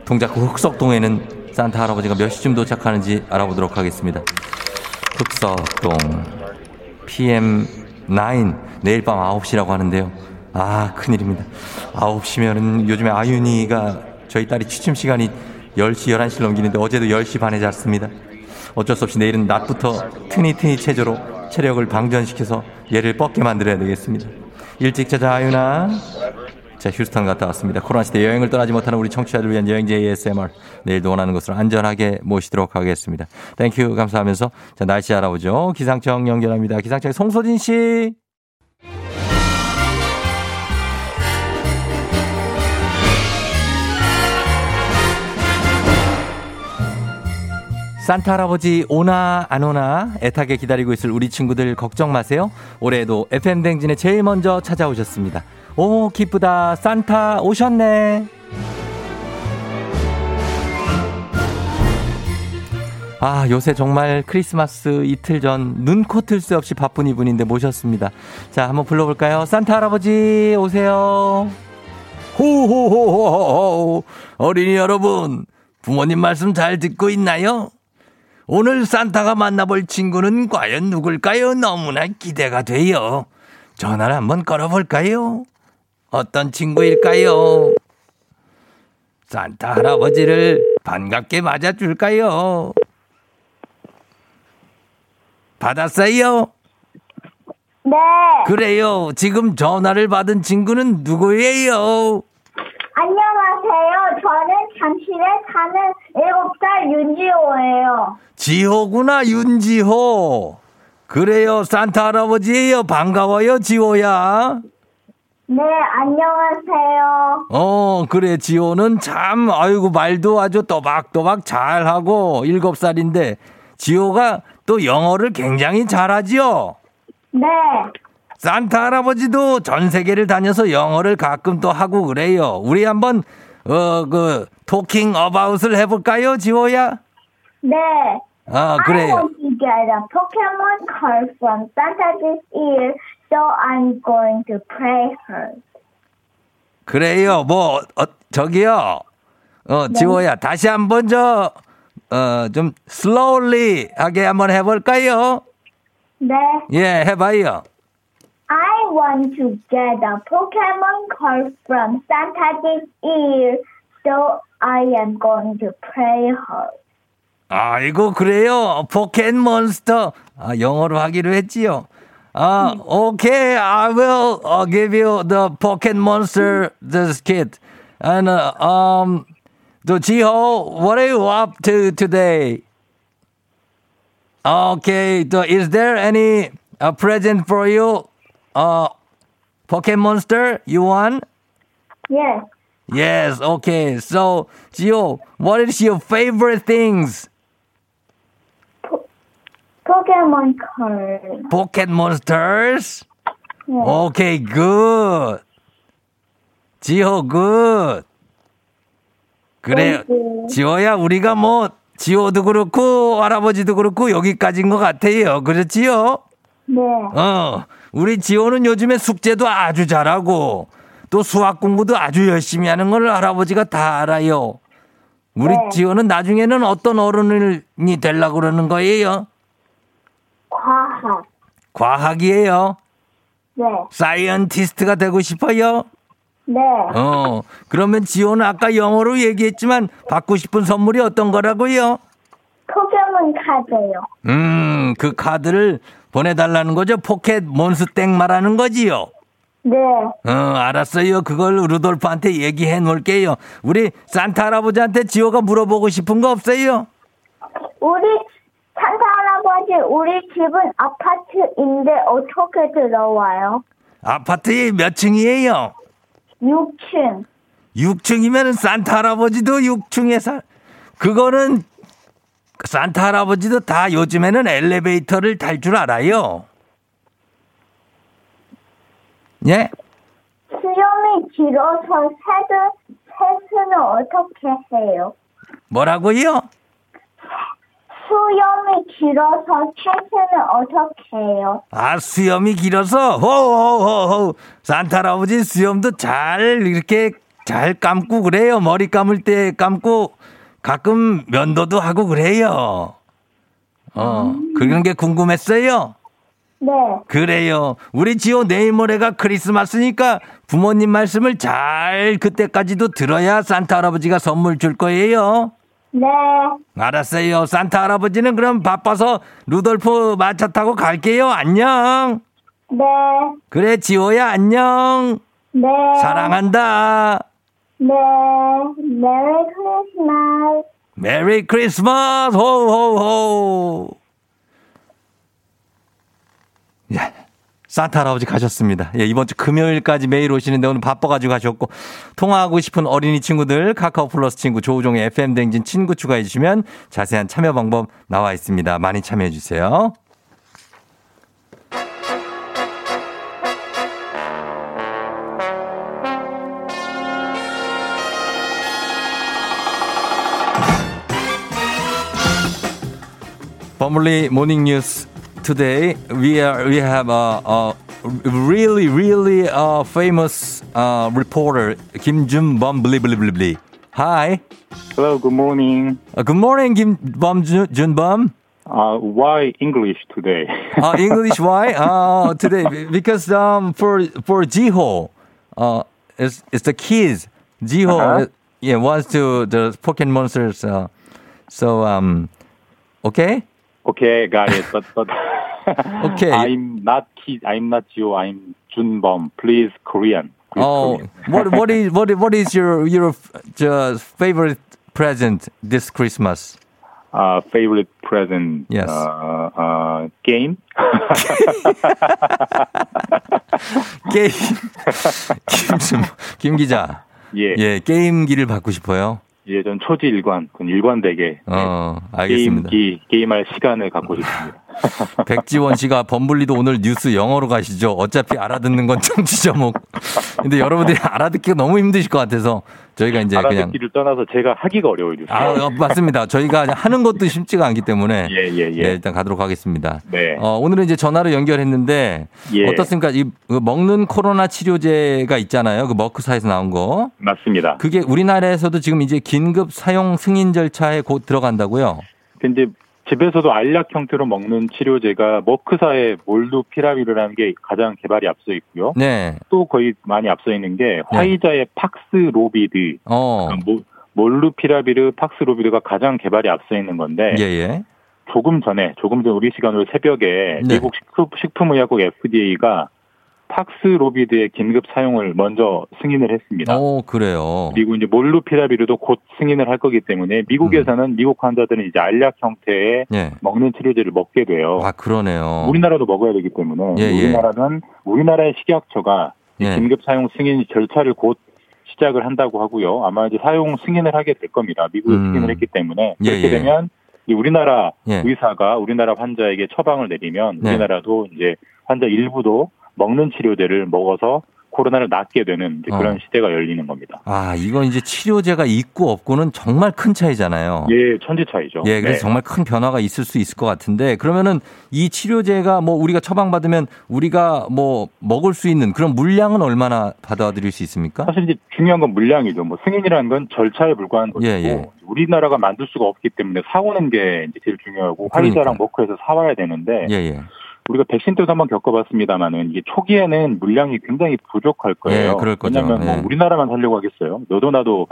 동작구 흑석동에는 산타 할아버지가 몇 시쯤 도착하는지 알아보도록 하겠습니다. 흑석동 PM9 내일 밤 9시라고 하는데요. 아, 큰일입니다. 9시면은 요즘에 아윤이가 저희 딸이 취침 시간이 10시, 11시를 넘기는데 어제도 10시 반에 잤습니다. 어쩔 수 없이 내일은 낮부터 트니트니 체조로 체력을 방전시켜서 얘를 뻗게 만들어야 되겠습니다. 일찍 자자, 아윤아. 자, 휴스턴 갔다 왔습니다. 코로나 시대 여행을 떠나지 못하는 우리 청취자들을 위한 여행지 ASMR. 내일도 원하는 곳으로 안전하게 모시도록 하겠습니다. thank you 감사하면서 자, 날씨 알아보죠. 기상청 연결합니다. 기상청의 송소진 씨. 산타 할아버지 오나 안 오나 애타게 기다리고 있을 우리 친구들 걱정 마세요. 올해에도 FM 댕진에 제일 먼저 찾아오셨습니다. 오 기쁘다 산타 오셨네. 아 요새 정말 크리스마스 이틀 전 눈코 틀새 없이 바쁜 이분인데 모셨습니다. 자 한번 불러볼까요? 산타 할아버지 오세요. 호호호호호 어린이 여러분 부모님 말씀 잘 듣고 있나요? 오늘 산타가 만나볼 친구는 과연 누굴까요? 너무나 기대가 돼요. 전화를 한번 걸어볼까요? 어떤 친구일까요? 산타 할아버지를 반갑게 맞아줄까요? 받았어요? 네. 그래요. 지금 전화를 받은 친구는 누구예요? 안녕하세요. 저는 잠실에 사는 7살 윤지호예요. 지호구나, 윤지호. 그래요. 산타 할아버지예요. 반가워요, 지호야. 네, 안녕하세요. 어, 그래. 지호는 참, 아이고, 말도 아주 또박또박 잘하고, 일곱 살인데, 지호가 또 영어를 굉장히 잘하지요? 네. 산타 할아버지도 전 세계를 다녀서 영어를 가끔 또 하고 그래요. 우리 한번, 어, 그, 토킹 어바웃을 해볼까요, 지호야? 네. 아, I 그래요. want to get a Pokemon card from Santa this year, so I'm going to pray her. 그래요. 뭐, 어, 저기요. 어, 지호야. 다시 한번 저, 어, 좀, slowly 하게 한번 해볼까요? 네. 예, 해봐요. I want to get a Pokemon card from Santa this year, so I am going to pray her. 아이고, 그래요. 포켓몬스터. 아, 영어로 하기로 했지요. Uh, okay, I will uh, give you the Pocket Monster this kit. And uh, um, the Jiho, what are you up to today? Okay, so is there any uh, present for you? Uh, Pocket Monster, you want? Yes. Yes, okay. So, Jiho, what is your favorite things? Pokemon card. Pocket Monsters? Yes. Okay, good. 지호, good. 그래, 지호야, 우리가 뭐, 지호도 그렇고, 할아버지도 그렇고, 여기까지인 것 같아요. 그렇지요? 네. 어, 우리 지호는 요즘에 숙제도 아주 잘하고, 또 수학 공부도 아주 열심히 하는 걸 할아버지가 다 알아요. 우리 네. 지호는 나중에는 어떤 어른이 되려고 그러는 거예요? 과학. 과학이에요. 네. scientist가 되고 싶어요? 네. 어, 그러면 지호는 아까 영어로 얘기했지만 받고 싶은 선물이 어떤 거라고요? 포켓몬 카드요. 음, 그 카드를 보내달라는 거죠? 포켓 몬스땡 말하는 거지요? 네. 어, 알았어요. 그걸 루돌프한테 얘기해 놓을게요. 우리 산타 할아버지한테 지호가 물어보고 싶은 거 없어요? 우리 산타 할아버지 우리 집은 아파트인데 어떻게 들어와요? 아파트에 몇 층이에요? 6층. 6층이면 산타 할아버지도 6층에 살, 그거는 산타 할아버지도 다 요즘에는 엘리베이터를 탈 줄 알아요. 예? 수염이 길어서 새들, 새수는 어떻게 해요? 뭐라고요? 수염이 길어서 새수는 어떻게 해요? 아, 수염이 길어서, 호호호호. 산타 할아버지 수염도 잘, 이렇게 잘 감고 그래요. 머리 감을 때 감고, 가끔 면도도 하고 그래요. 어, 그런 게 궁금했어요? 네. 그래요. 우리 지호 내일 모레가 크리스마스니까 부모님 말씀을 잘 그때까지도 들어야 산타 할아버지가 선물 줄 거예요. 네. 알았어요. 산타 할아버지는 그럼 바빠서 루돌프 마차 타고 갈게요. 안녕. 네. 그래, 지호야, 안녕. 네. 사랑한다. 네. 메리 크리스마스. 메리 크리스마스, 호호호. 예. 산타 할아버지 가셨습니다. 예, 이번 주 금요일까지 매일 오시는데 오늘 바빠가지고 가셨고, 통화하고 싶은 어린이 친구들, 카카오 플러스 친구, 조우종의 FM댕진 친구 추가해 주시면 자세한 참여 방법 나와 있습니다. 많이 참여해 주세요. 버물리 모닝 뉴스 today we are we have a, a really really uh, famous uh, reporter Kim Jun Bum bli bli bli bli. Hi. Hello, good morning. Uh, good morning Kim Bum Jun Bum. Uh, why English today? Uh, English why? Uh, today because um for for Jiho uh it's it's the kids Jiho Uh-huh. uh, yeah wants to the Pokemon monsters uh, so um okay Okay, got it. But but Okay. I'm not kid. I'm not you. I'm Junbom. Please Korean. Please Oh, Korean. what what is what what is your your just favorite present this Christmas? Uh, favorite present. Yes. Uh, uh, game. 게임 김, 김 기자. 예. 예, 게임기를 받고 싶어요. 예, 전 초지 일관, 그 일관되게 어, 알겠습니다. 게임기 게임할 시간을 갖고 싶습니다. 백지원 씨가 범블리도 오늘 뉴스 영어로 가시죠. 어차피 알아듣는 건 청취자 목. 근데 여러분들이 알아듣기가 너무 힘드실 것 같아서 저희가 이제 그냥 알아듣기를 떠나서 제가 하기가 어려워요. 아, 어, 맞습니다. 저희가 하는 것도 쉽지가 않기 때문에 예, 예, 예. 네, 일단 가도록 하겠습니다. 네. 어, 오늘은 이제 전화로 연결했는데 예. 어떻습니까? 이그 먹는 코로나 치료제가 있잖아요. 그 머크사에서 나온 거. 맞습니다. 그게 우리나라에서도 지금 이제 긴급 사용 승인 절차에 곧 들어간다고요. 근데 집에서도 알약 형태로 먹는 치료제가 머크사의 몰루피라비르라는 게 가장 개발이 앞서 있고요. 네. 또 거의 많이 앞서 있는 게 화이자의 팍스로비드, 어. 그러니까 모- 몰루피라비르, 팍스로비드가 가장 개발이 앞서 있는 건데 예, 예. 조금 전에 조금 전 우리 시간으로 새벽에 네. 미국 식품, 식품의약국 FDA가 팍스로비드의 긴급 사용을 먼저 승인을 했습니다. 오, 그래요. 그리고 이제 몰루피라비르도 곧 승인을 할 거기 때문에 미국에서는 미국 환자들은 이제 알약 형태의 예. 먹는 치료제를 먹게 돼요. 아, 그러네요. 우리나라도 먹어야 되기 때문에 예, 예. 우리나라는 우리나라의 식약처가 이 예. 긴급 사용 승인 절차를 곧 시작을 한다고 하고요. 아마 이제 사용 승인을 하게 될 겁니다. 미국이 음. 승인을 했기 때문에 예, 그렇게 예. 되면 이 우리나라 예. 의사가 우리나라 환자에게 처방을 내리면 네. 우리나라도 이제 환자 일부도 먹는 치료제를 먹어서 코로나를 낫게 되는 그런 어. 시대가 열리는 겁니다. 아, 이건 이제 치료제가 있고 없고는 정말 큰 차이잖아요. 예, 천지 차이죠. 예, 그래서 네. 정말 큰 변화가 있을 수 있을 것 같은데 그러면은 이 치료제가 뭐 우리가 처방받으면 우리가 뭐 먹을 수 있는 그런 물량은 얼마나 받아들일 수 있습니까? 사실 이제 중요한 건 물량이죠. 뭐 승인이라는 건 절차에 불과한 것이고 예, 예. 우리나라가 만들 수가 없기 때문에 사오는 게 이제 제일 중요하고 그러니까요. 화이자랑 머크에서 사와야 되는데 예, 예. 우리가 백신 때도 한번 겪어봤습니다만은 이게 초기에는 물량이 굉장히 부족할 거예요. 예, 그럴 거죠. 왜냐하면 뭐 예. 우리나라만 살려고 하겠어요. 너도 나도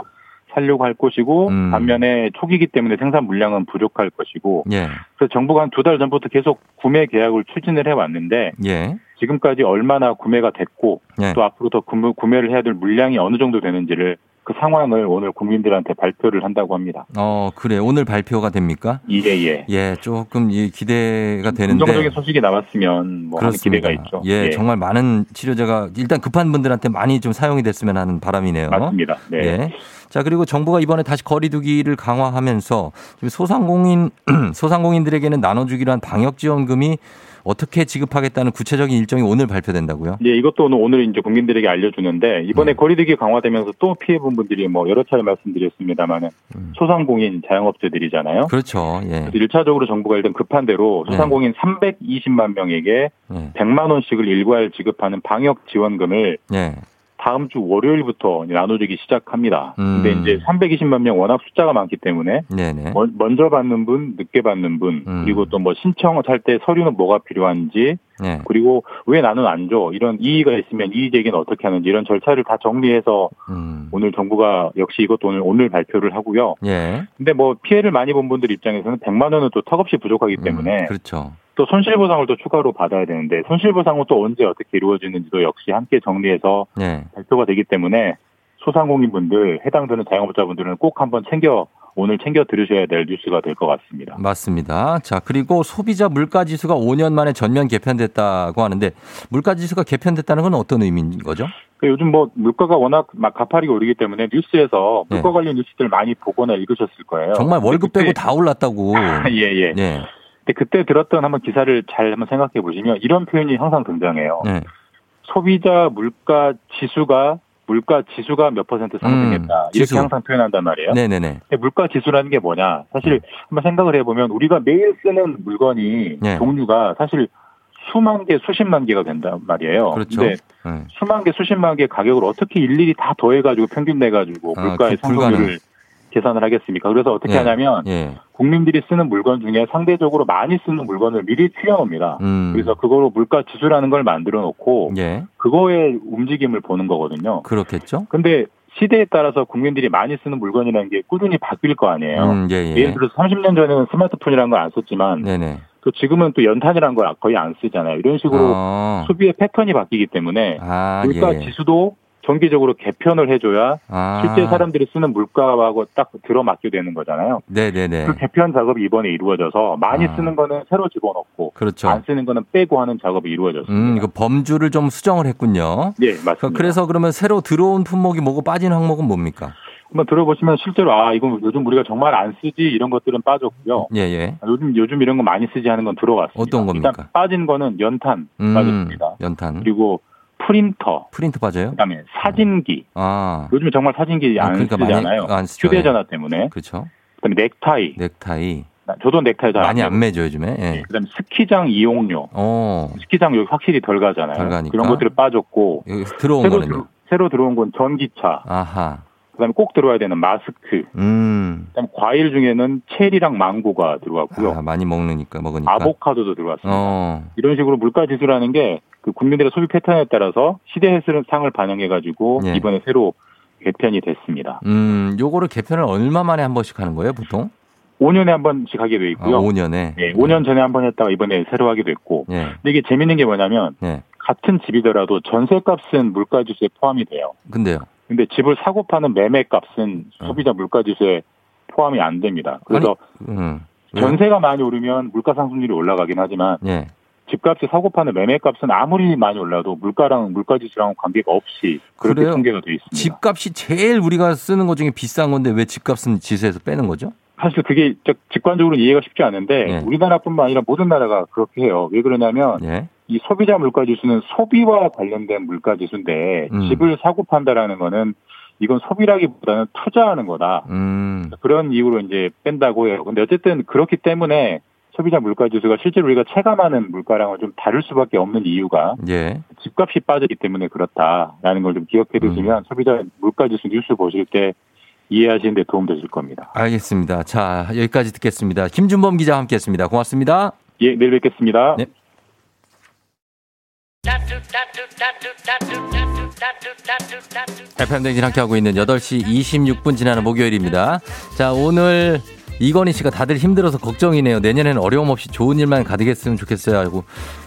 살려고 할 것이고 음. 반면에 초기이기 때문에 생산 물량은 부족할 것이고 예. 그래서 정부가 한 두 달 전부터 계속 구매 계약을 추진을 해왔는데 예. 지금까지 얼마나 구매가 됐고 예. 또 앞으로 더 구매, 구매를 해야 될 물량이 어느 정도 되는지를 그 상황을 오늘 국민들한테 발표를 한다고 합니다. 어, 그래. 오늘 발표가 됩니까? 예, 예. 예, 조금 이 기대가 되는데 긍정적인 소식이 나왔으면 뭐 기대가 있죠. 예, 정말 많은 치료제가 일단 급한 분들한테 많이 좀 사용이 됐으면 하는 바람이네요. 맞습니다. 네. 예. 자, 그리고 정부가 이번에 다시 거리두기를 강화하면서 소상공인 소상공인들에게는 나눠 주기로 한 방역 지원금이 어떻게 지급하겠다는 구체적인 일정이 오늘 발표된다고요? 예, 이것도 오늘, 오늘 이제 국민들에게 알려주는데 이번에 거리두기 강화되면서 또 피해 본 분들이 뭐 여러 차례 말씀드렸습니다만은 소상공인 자영업자들이잖아요. 그렇죠. 예. 그래서 1차적으로 정부가 일단 급한 대로 소상공인 320만 명에게 예. 100만 원씩을 일괄 지급하는 방역 지원금을 예. 다음 주 월요일부터 나눠주기 시작합니다. 음. 근데 이제 320만 명 워낙 숫자가 많기 때문에 네네. 먼- 먼저 받는 분, 늦게 받는 분, 음. 그리고 또 뭐 신청을 할 때 서류는 뭐가 필요한지, 예. 그리고 왜 나는 안 줘? 이런 이의가 있으면 이의 제기는 어떻게 하는지 이런 절차를 다 정리해서 음. 오늘 정부가 역시 이것도 오늘 오늘 발표를 하고요. 예. 근데 뭐 피해를 많이 본 분들 입장에서는 100만 원은 또 턱없이 부족하기 때문에 그렇죠. 또 손실보상을 또 추가로 받아야 되는데 손실보상은 또 언제 어떻게 이루어지는지도 역시 함께 정리해서 예. 발표가 되기 때문에 소상공인분들 해당되는 자영업자분들은 꼭 한번 챙겨 오늘 챙겨 들으셔야 될 뉴스가 될 것 같습니다. 맞습니다. 자, 그리고 소비자 물가 지수가 5년 만에 전면 개편됐다고 하는데 물가 지수가 개편됐다는 건 어떤 의미인 거죠? 그 요즘 뭐 물가가 워낙 막 가파르게 오르기 때문에 뉴스에서 물가 관련 뉴스들 많이 보거나 읽으셨을 거예요. 네. 정말 월급 빼고 다 올랐다고. 예, 예. 예. 근데 그때 들었던 한번 기사를 잘 한번 생각해 보시면 이런 표현이 항상 등장해요. 네. 소비자 물가 지수가 물가 지수가 몇 퍼센트 상승했다. 음, 이렇게 지수. 항상 표현한단 말이에요. 네네네. 근데 물가 지수라는 게 뭐냐? 사실 한번 생각을 해보면 우리가 매일 쓰는 물건이 네. 종류가 사실 수만 개, 수십만 개가 된단 말이에요. 그렇죠. 근데 네. 수만 개, 수십만 개 가격을 어떻게 일일이 다 더해가지고 평균 내가지고 아, 물가의 그 불가능. 상승률을 계산을 하겠습니까? 그래서 어떻게 예. 하냐면 예. 국민들이 쓰는 물건 중에 상대적으로 많이 쓰는 물건을 미리 추려옵니다. 음. 그래서 그거로 물가 지수라는 걸 만들어 놓고 예. 그거의 움직임을 보는 거거든요. 그렇겠죠? 근데 시대에 따라서 국민들이 많이 쓰는 물건이라는 게 꾸준히 바뀔 거 아니에요. 음, 예, 예. 예를 들어서 30년 전에는 스마트폰이라는 걸 안 썼지만 네네. 또 지금은 또 연탄이라는 걸 거의 안 쓰잖아요. 이런 식으로 어. 소비의 패턴이 바뀌기 때문에 아, 물가 예. 지수도 정기적으로 개편을 해줘야 아. 실제 사람들이 쓰는 물가하고 딱 들어맞게 되는 거잖아요. 네네네. 그 개편 작업이 이번에 이루어져서 많이 아. 쓰는 거는 새로 집어넣고 그렇죠. 안 쓰는 거는 빼고 하는 작업이 이루어졌습니다. 음, 그 범주를 좀 수정을 했군요. 예, 맞습니다. 그래서 그러면 새로 들어온 품목이 뭐고 빠진 항목은 뭡니까? 한번 들어보시면 실제로 아 이건 요즘 우리가 정말 안 쓰지 이런 것들은 빠졌고요. 예, 예. 아, 요즘 요즘 이런 거 많이 쓰지 하는 건 들어왔습니다. 어떤 겁니까? 일단 빠진 거는 연탄 음, 빠졌습니다. 연탄. 그리고 프린터, 프린트 빠져요? 그다음에 사진기. 아. 요즘에 정말 사진기 아, 안 그러니까 많이 쓰잖아요. 안 쓰죠. 휴대전화 때문에. 그렇죠. 그다음에 넥타이. 넥타이. 저도 넥타이 잘안 많이. 안 매죠, 요즘에. 예. 그다음에 스키장 이용료. 어. 스키장 여기 확실히 덜 가잖아요. 덜 가니까. 그런 것들이 빠졌고 여기 들어온 새로, 거는요. 새로 들어온 건 전기차. 아하. 그다음에 꼭 들어와야 되는 마스크. 음. 그다음에 과일 중에는 체리랑 망고가 들어왔고요. 아, 많이 먹으니까 먹으니까. 아보카도도 들어왔습니다. 어. 이런 식으로 물가 지수라는 게 그 국민들의 소비 패턴에 따라서 시대 상을 반영해 가지고 예. 이번에 새로 개편이 됐습니다. 음, 요거를 개편을 얼마 만에 한 번씩 하는 거예요, 보통? 5년에 한 번씩 하게 돼 아, 있고요. 5년에. 예, 5년 전에 한 번 했다가 이번에 새로 하게 됐고. 예. 근데 이게 재밌는 게 뭐냐면 예. 같은 집이더라도 전세값은 물가지수에 포함이 돼요. 근데요. 근데 집을 사고 파는 매매값은 소비자 물가지수에 포함이 안 됩니다. 그래서 음. 왜요? 전세가 많이 오르면 물가 상승률이 올라가긴 하지만 예. 집값이 사고 파는 매매값은 아무리 많이 올라도 물가랑 물가 지수랑 관계가 없이 그렇게 그래요? 통계가 돼 있습니다. 집값이 제일 우리가 쓰는 것 중에 비싼 건데 왜 집값은 지수에서 빼는 거죠? 사실 그게 저- 직관적으로 이해가 쉽지 않은데 예. 우리나라뿐만 아니라 모든 나라가 그렇게 해요. 왜 그러냐면 예. 이 소비자 물가 지수는 소비와 관련된 물가 지수인데 음. 집을 사고 판다라는 거는 이건 소비라기보다는 투자하는 거다. 음. 그런 이유로 이제 뺀다고 해요. 근데 어쨌든 그렇기 때문에 소비자 물가 지수가 실제로 우리가 체감하는 물가랑은 좀 다를 수밖에 없는 이유가 예. 집값이 빠졌기 때문에 그렇다라는 걸 좀 기억해 음. 두시면 소비자 물가 지수 뉴스 보실 때 이해하시는 데 도움 되실 겁니다. 알겠습니다. 자, 여기까지 듣겠습니다. 김준범 기자와 함께 했습니다. 고맙습니다. 예, 내일 뵙겠습니다. 네. FM 댕진 함께 하고 있는 8시 26분 지나는 목요일입니다. 자, 오늘 이건희 씨가 다들 힘들어서 걱정이네요. 내년에는 어려움 없이 좋은 일만 가득 했으면 좋겠어요. 하고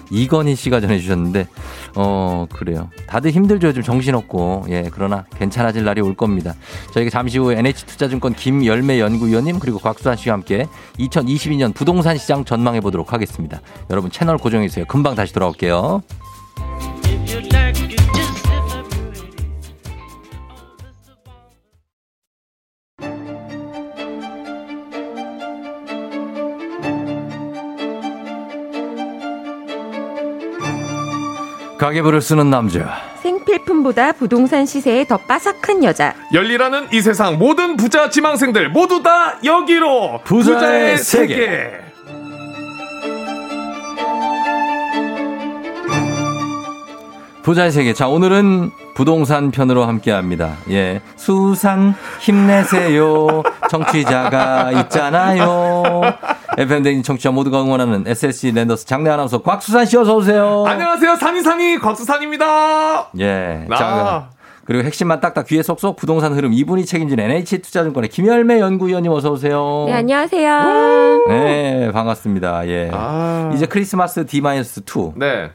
이건희 씨가 전해주셨는데, 어, 그래요. 다들 힘들죠. 좀 정신없고. 예, 그러나 괜찮아질 날이 올 겁니다. 저희가 잠시 후에 NH투자증권 김열매 연구위원님 그리고 곽수환 씨와 함께 2022년 부동산 시장 전망해 보도록 하겠습니다. 여러분 채널 고정해주세요. 금방 다시 돌아올게요. 가계부를 쓰는 남자. 생필품보다 부동산 시세에 더 빠삭한 여자. 열리라는 이 세상 모든 부자 지망생들 모두 다 여기로 부자의 세계. 세계. 부자의 세계. 자, 오늘은 부동산 편으로 함께 합니다. 예. 수산 힘내세요. 청취자가 있잖아요. FM댕진 청취자 모두가 응원하는 SSC 랜더스 장내 아나운서 곽수산 씨 어서 오세요. 안녕하세요 산이산이 곽수산입니다. 예. 아. 자, 그리고 핵심만 딱딱 귀에 쏙쏙 부동산 흐름 이분이 책임진 NH투자증권의 김열매 연구위원님 어서 오세요. 네, 안녕하세요. 네, 반갑습니다. 예. 아. 이제 크리스마스 D-2 네.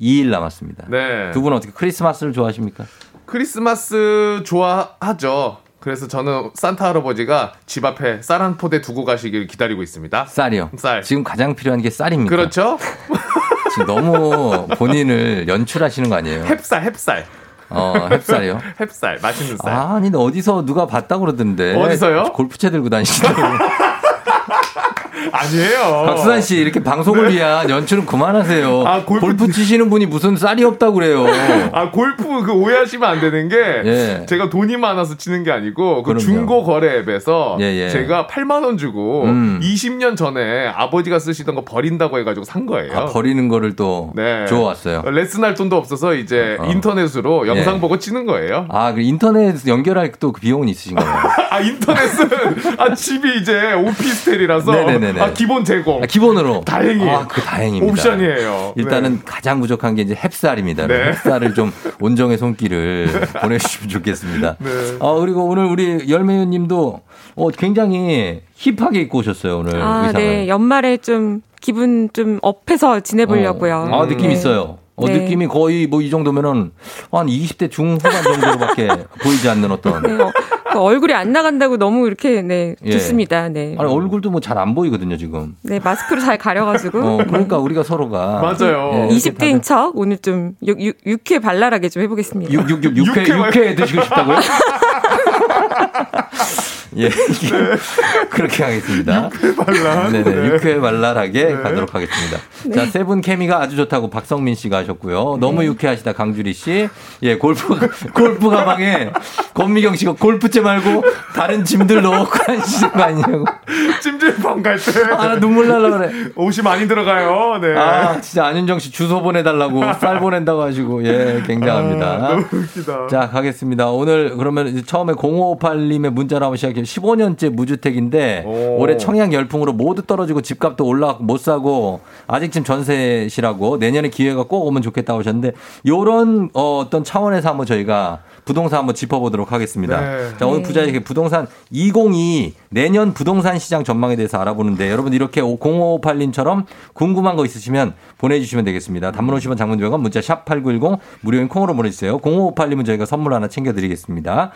2일 남았습니다. 네. 두 분은 어떻게 크리스마스를 좋아하십니까? 크리스마스 좋아하죠. 그래서 저는 산타 할아버지가 집 앞에 쌀 한 포대 두고 가시길 기다리고 있습니다. 쌀이요. 쌀. 지금 가장 필요한 게 쌀입니다. 그렇죠? 지금 너무 본인을 연출하시는 거 아니에요? 햅쌀, 햅쌀. 어, 햅쌀이요? 햅쌀, 맛있는 쌀. 아, 아니, 근데 어디서 누가 봤다고 그러던데. 어디서요? 골프채 들고 다니시더라고요. 아니에요. 박수산 씨, 이렇게 방송을 위한 연출은 그만하세요. 아, 골프- 골프 치시는 분이 무슨 쌀이 없다고 그래요. 아 골프 그 오해하시면 안 되는 게 예. 제가 돈이 많아서 치는 게 아니고 그 그럼요. 중고 거래 앱에서 예, 예. 제가 8만 원 주고 음. 20년 전에 아버지가 쓰시던 거 버린다고 해가지고 산 거예요. 아, 버리는 거를 또 네. 좋아왔어요. 레슨할 돈도 없어서 이제 어. 인터넷으로 영상 예. 보고 치는 거예요. 아, 그 인터넷 연결할 또 그 비용은 있으신가요? 아 인터넷은 아 집이 이제 오피스텔이라서 네네네 네. 아 기본 제공 아, 기본으로. 다행히 아, 그 다행입니다. 옵션이에요. 일단은 네. 가장 부족한 게 이제 햅쌀입니다. 네. 햅쌀을 좀 온정의 손길을 보내주시면 좋겠습니다. 네. 어, 그리고 오늘 우리 열매유님도 어, 굉장히 힙하게 입고 오셨어요, 오늘 아, 의상을. 네. 연말에 좀 기분 좀 업해서 지내보려고요. 아, 느낌 네. 있어요. 어, 네. 느낌이 거의 뭐 이 정도면은 한 20대 중후반 정도로밖에 보이지 않는 어떤. 네, 어, 그 얼굴이 안 나간다고 너무 이렇게 네 예. 좋습니다. 네. 아니, 얼굴도 뭐 잘 안 보이거든요, 지금. 네 마스크로 잘 가려가지고 어, 그러니까 우리가 서로가. 맞아요. 예, 이렇게 20대인 척 오늘 좀 육, 육, 육회 발랄하게 좀 해보겠습니다. 6, 6, 6, 6회, 육회 6회 드시고 싶다고요? 예, 그렇게 하겠습니다. 육회 발랄. 네네, 네. 육회 발랄하게 가도록 하겠습니다. 자, 세 분 케미가 아주 좋다고 박성민 씨가 하셨고요. 너무 유쾌하시다 강주리 씨. 예, 골프, 골프 가방에 권미경 씨가 골프채 말고 다른 짐들 넣고 하시는 거 아니냐고. 찜질방 갈 때. 아, 나 눈물 날라 그래. 옷이 많이 들어가요. 네. 아, 진짜 안윤정 씨 주소 보내달라고 쌀 보낸다고 하시고, 예, 굉장합니다. 아, 너무 웃기다. 자, 가겠습니다. 오늘 그러면 이제 처음에 0558님의 문자로 한번 시작해 요. 15년째 무주택인데 오. 올해 청약 열풍으로 모두 떨어지고 집값도 올라가고 못 사고 아직 지금 전세시라고 내년에 기회가 꼭 오면 좋겠다고 하셨는데 요런 어, 어떤 차원에서 한번 저희가 부동산 한번 짚어보도록 하겠습니다. 네. 자, 오늘 네. 부자에게 부동산 2022 내년 부동산 시장 전망에 대해서 알아보는데 여러분 이렇게 0558님처럼 궁금한 거 있으시면 보내주시면 되겠습니다. 단문 50원 장문 100원 문자 샵8910 무료인 콩으로 보내주세요. 0558님은 저희가 선물 하나 챙겨드리겠습니다.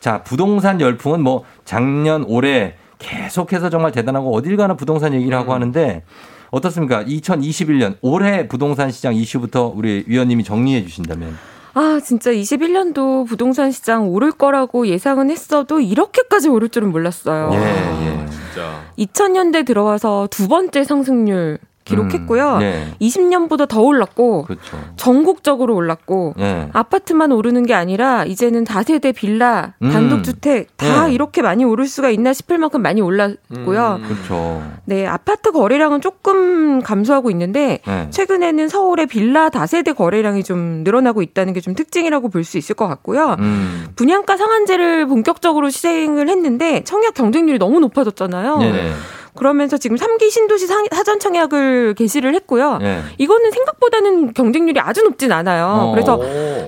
자, 부동산 열풍은 뭐 작년, 올해 계속해서 정말 대단하고 어딜 가나 부동산 얘기를 하고 하는데 어떻습니까? 2021년 올해 부동산 시장 이슈부터 우리 위원님이 정리해 주신다면. 아, 진짜 21년도 부동산 시장 오를 거라고 예상은 했어도 이렇게까지 오를 줄은 몰랐어요. 예, 예. 진짜. 2000년대 들어와서 두 번째 상승률 기록했고요. 음, 예. 20년보다 더 올랐고 그렇죠. 전국적으로 올랐고 예. 아파트만 오르는 게 아니라 이제는 다세대 빌라, 음. 단독주택 다 예. 이렇게 많이 오를 수가 있나 싶을 만큼 많이 올랐고요. 그렇죠. 네, 아파트 거래량은 조금 감소하고 있는데 네. 최근에는 서울의 빌라 다세대 거래량이 좀 늘어나고 있다는 게 좀 특징이라고 볼 수 있을 것 같고요. 음. 분양가 상한제를 본격적으로 시행을 했는데 청약 경쟁률이 너무 높아졌잖아요. 그러면서 지금 3기 신도시 사- 사전 청약을 개시를 했고요. 네. 이거는 생각보다는 경쟁률이 아주 높진 않아요. 어. 그래서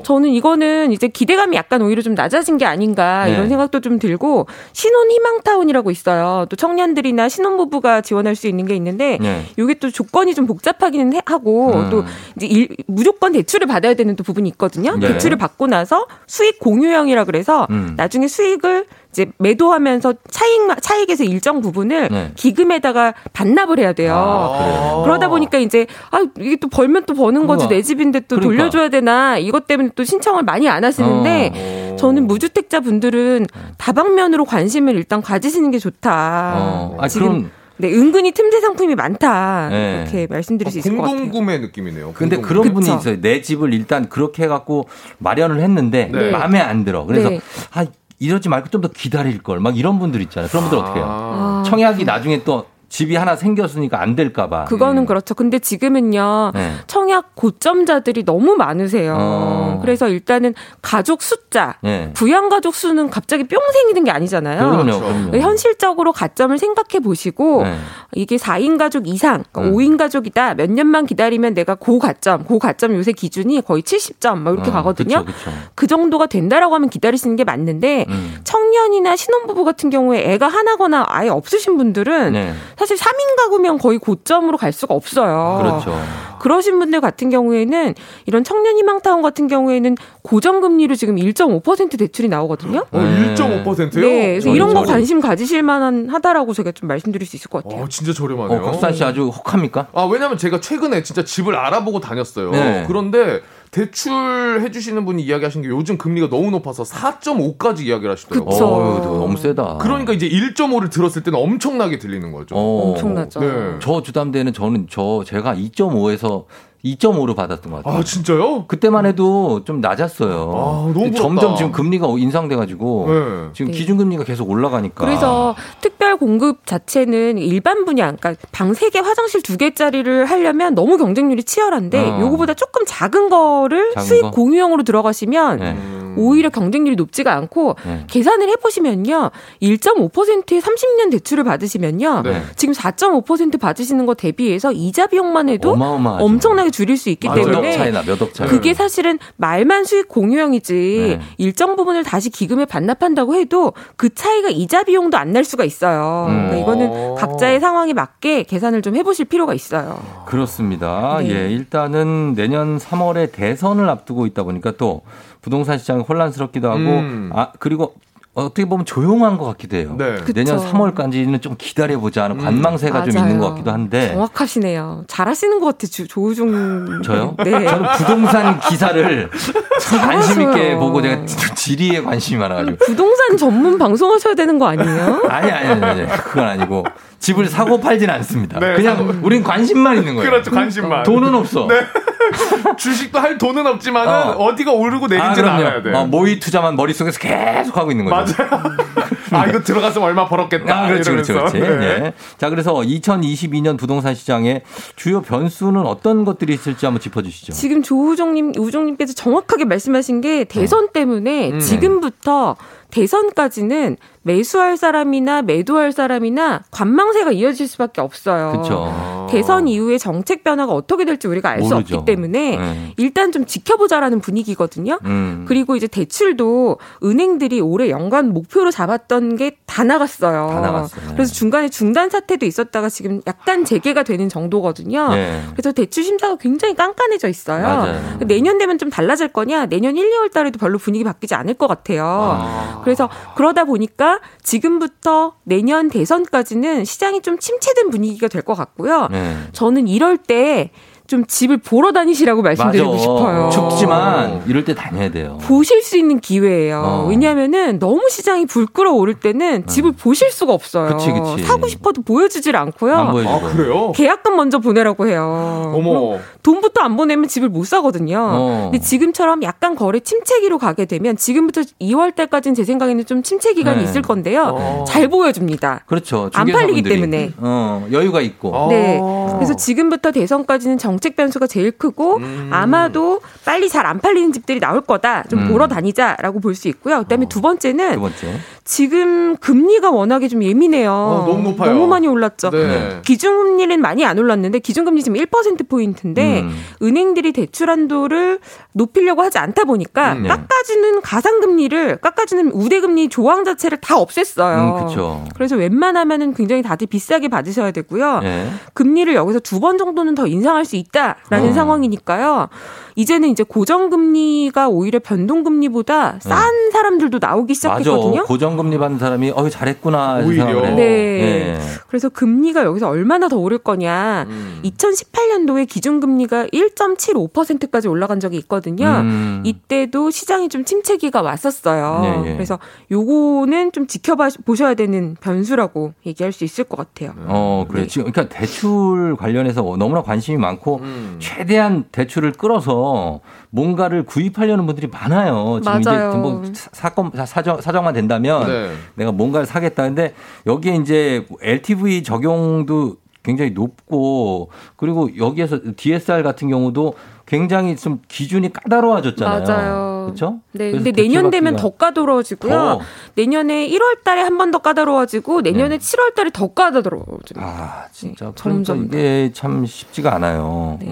저는 이거는 이제 기대감이 약간 오히려 좀 낮아진 게 아닌가 네. 이런 생각도 좀 들고 신혼 희망타운이라고 있어요. 또 청년들이나 신혼부부가 지원할 수 있는 게 있는데 네. 이게 또 조건이 좀 복잡하기는 해- 하고 음. 또 이제 일- 무조건 대출을 받아야 되는 또 부분이 있거든요. 네. 대출을 받고 나서 수익 공유형이라 그래서 음. 나중에 수익을 이제 매도하면서 차익 차익에서 일정 부분을 네. 기금에다가 반납을 해야 돼요. 아? 그러다 보니까 이제 아 이게 또 벌면 또 버는 거지 그거. 내 집인데 또 그러니까. 돌려줘야 되나 이것 때문에 또 신청을 많이 안 하시는데 어. 저는 무주택자 분들은 다방면으로 관심을 일단 가지시는 게 좋다. 어. 아, 지금 그럼- 네 은근히 틈새 상품이 많다 네. 이렇게 말씀드릴 수 있을 것 같아요. 공동구매 느낌이네요. 근데 공동구매. 그런 분이 그쵸. 있어요. 내 집을 일단 그렇게 해갖고 마련을 했는데 네. 마음에 안 들어. 그래서 네. 아 이러지 말고 좀 더 기다릴 걸. 막 이런 분들 있잖아요. 그런 분들 어떻게 해요? 아. 청약이 나중에 또 집이 하나 생겼으니까 안 될까봐. 그거는 그렇죠. 근데 지금은요. 네. 청약 고점자들이 너무 많으세요. 어. 그래서 일단은 가족 숫자, 네. 부양 가족 수는 갑자기 뿅 생기는 게 아니잖아요. 그럼요, 그럼요. 현실적으로 가점을 생각해 보시고 네. 이게 4인 가족 이상, 그러니까 음. 5인 가족이다. 몇 년만 기다리면 내가 고가점, 고가점 요새 기준이 거의 70점 막 이렇게 어, 가거든요. 그쵸, 그쵸. 그 정도가 된다라고 하면 기다리시는 게 맞는데 음. 청년이나 신혼부부 같은 경우에 애가 하나거나 아예 없으신 분들은 네. 사실 3인 가구면 거의 고점으로 갈 수가 없어요. 그렇죠. 그러신 분들 같은 경우에는 이런 청년 희망타운 같은 경우에는 고정금리로 지금 1.5% 대출이 나오거든요. 어, 1.5%요? 네, 그래서 이런 거 저렴. 관심 가지실 만한 하다라고 제가 좀 말씀드릴 수 있을 것 같아요. 어, 진짜 저렴하네요. 어, 곽수산 씨 아주 혹합니까? 아, 왜냐면 제가 최근에 진짜 집을 알아보고 다녔어요. 네. 그런데 대출 해주시는 분이 이야기하신 게 요즘 금리가 너무 높아서 4.5까지 이야기를 하시더라고요. 그쵸. 어, 너무 세다. 그러니까 이제 1.5를 들었을 때는 엄청나게 들리는 거죠. 어. 엄청나죠. 네. 저 주담대는 저는 저 제가 2.5에서 2.5로 받았던 것 같아요. 아, 진짜요? 그때만 해도 좀 낮았어요. 아. 점점 지금 금리가 인상돼가지고 네. 지금 네. 기준금리가 계속 올라가니까. 그래서 특별 공급 자체는 일반 분야, 그러니까 방 3개, 화장실 2개짜리를 하려면 너무 경쟁률이 치열한데 어. 요거보다 조금 작은 거를 작은 수익 거? 공유형으로 들어가시면 네. 오히려 경쟁률이 높지가 않고 네. 계산을 해보시면요. 1.5%의 30년 대출을 받으시면요. 네. 지금 4.5% 받으시는 거 대비해서 이자 비용만 해도 어마어마하죠. 엄청나게 줄일 수 있기 맞아요. 때문에 차이나 몇억 차이. 그게 사실은 말만 수익 공유형이지 네. 일정 부분을 다시 기금에 반납한다고 해도 그 차이가 이자 비용도 안 날 수가 있어요. 음. 그러니까 이거는 각자의 상황에 맞게 계산을 좀 해보실 필요가 있어요. 그렇습니다. 네. 예, 일단은 내년 3월에 대선을 앞두고 있다 보니까 또 부동산 시장이 혼란스럽기도 하고 음. 아 그리고 어떻게 보면 조용한 것 같기도 해요. 네. 내년 3월까지는 좀 기다려보자 하는 음. 관망세가 좀 맞아요. 있는 것 같기도 한데 정확하시네요. 잘하시는 것 같아, 주, 조우중. 저요? 네. 저는 부동산 기사를 참 관심 있게. 보고 제가 지리에 관심이 많아가지고 부동산 전문 방송하셔야 되는 거 아니에요? 아니 아니 아니, 아니 그건 아니고 집을 사고 팔진 않습니다. 네, 그냥 사고. 우린 관심만 있는 거예요. 그렇죠, 관심만. 돈은 없어. 주식도 할 돈은 없지만은 어. 어. 디가 오르고 아, 내린지는 그럼요. 알아야 돼. 어, 모의 투자만 머릿속에서 계속 하고 있는 거죠. 맞아요. 아, 이거 들어갔으면 얼마 벌었겠다. 아, 그렇지, 그렇지, 이러면서. 그렇지. 네. 예. 자, 그래서 2022년 부동산 시장의 주요 변수는 어떤 것들이 있을지 한번 짚어주시죠. 지금 조우종님, 우종님께서 정확하게 말씀하신 게 대선 때문에 음. 지금부터 대선까지는 매수할 사람이나 매도할 사람이나 관망세가 이어질 수밖에 없어요. 그쵸. 대선 이후에 정책 변화가 어떻게 될지 우리가 알 수. 없기 때문에 네. 일단 좀 지켜보자라는 분위기거든요. 음. 그리고 이제 대출도 은행들이 올해 연간 목표로 잡았던 게 다 나갔어요. 다 나갔어요. 네. 그래서 중간에 중단 사태도 있었다가 지금 약간 재개가 되는 정도거든요. 네. 그래서 대출 심사가 굉장히 깐깐해져 있어요. 맞아요. 내년 되면 좀 달라질 거냐? 내년 1, 2월 달에도 별로 분위기 바뀌지 않을 것 같아요. 아. 그래서 그러다 보니까 지금부터 내년 대선까지는 시장이 좀 침체된 분위기가 될 것 같고요. 네. 저는 이럴 때 좀 집을 보러 다니시라고 말씀드리고 맞아. 싶어요. 춥지만 이럴 때 다녀야 돼요. 보실 수 있는 기회예요. 어. 왜냐하면은 너무 시장이 불 끓어오를 때는 집을 보실 수가 없어요. 그치, 그치. 사고 싶어도 보여주질 않고요. 안 보여주고. 아, 그래요? 계약금 먼저 보내라고 해요. 어머. 돈부터 안 보내면 집을 못 사거든요. 어. 근데 지금처럼 약간 거래 침체기로 가게 되면 지금부터 2월 달까지는 제 생각에는 좀 침체 기간이 네. 있을 건데요. 어. 잘 보여줍니다. 그렇죠. 안 팔리기. 때문에. 어, 여유가 있고. 네. 그래서 지금부터 대선까지는 정책 변수가 제일 크고 음. 아마도 빨리 잘 안 팔리는 집들이 나올 거다. 좀 음. 보러 다니자라고 볼 수 있고요. 그다음에 두 번째는 두 번째. 지금 금리가 워낙에 좀 예민해요. 어, 너무 높아요. 너무 많이 올랐죠. 네. 기준금리는 많이 안 올랐는데 기준금리 지금 1%포인트인데 음. 은행들이 대출 한도를 높이려고 하지 않다 보니까 음, 네. 깎아주는 가상금리를 깎아주는 우대금리 조항 자체를 다 없앴어요. 음. 그래서 웬만하면은 굉장히 다들 비싸게 받으셔야 되고요. 예. 금리를 여기서 두 번 정도는 더 인상할 수 있다라는 어. 상황이니까요. 이제는 이제 고정금리가 오히려 변동금리보다 싼 사람들도 나오기 네. 맞아. 시작했거든요. 고정 금리 받는 사람이 어 잘했구나. 이런 오히려. 네. 예. 그래서 금리가 여기서 얼마나 더 오를 거냐. 음. 2018년도에 기준금리가 1.75%까지 올라간 적이 있거든요. 음. 이때도 시장이 좀 침체기가 왔었어요. 네, 예. 그래서 요거는 좀 지켜봐 보셔야 되는 변수라고 얘기할 수 있을 것 같아요. 어, 그래. 네. 지금, 그러니까 대출 관련해서 너무나 관심이 많고, 음. 최대한 대출을 끌어서 뭔가를 구입하려는 분들이 많아요. 지금 맞아요. 이제 뭐 사- 사건, 사- 사정, 사정만 된다면 네. 내가 뭔가를 사겠다. 근데 여기에 이제 LTV 적용도 굉장히 높고, 그리고 여기에서 DSR 같은 경우도 굉장히 좀 기준이 까다로워졌잖아요. 맞아요. 그렇죠? 네, 근데 내년 되면 더 까다로워지고요. 더. 내년에 1월 달에 한 번 더 까다로워지고 내년에 7월 달에 더 까다로워집니다. 네. 아, 진짜. 네, 그러니까 점점 더. 이게 참 쉽지가 않아요. 네.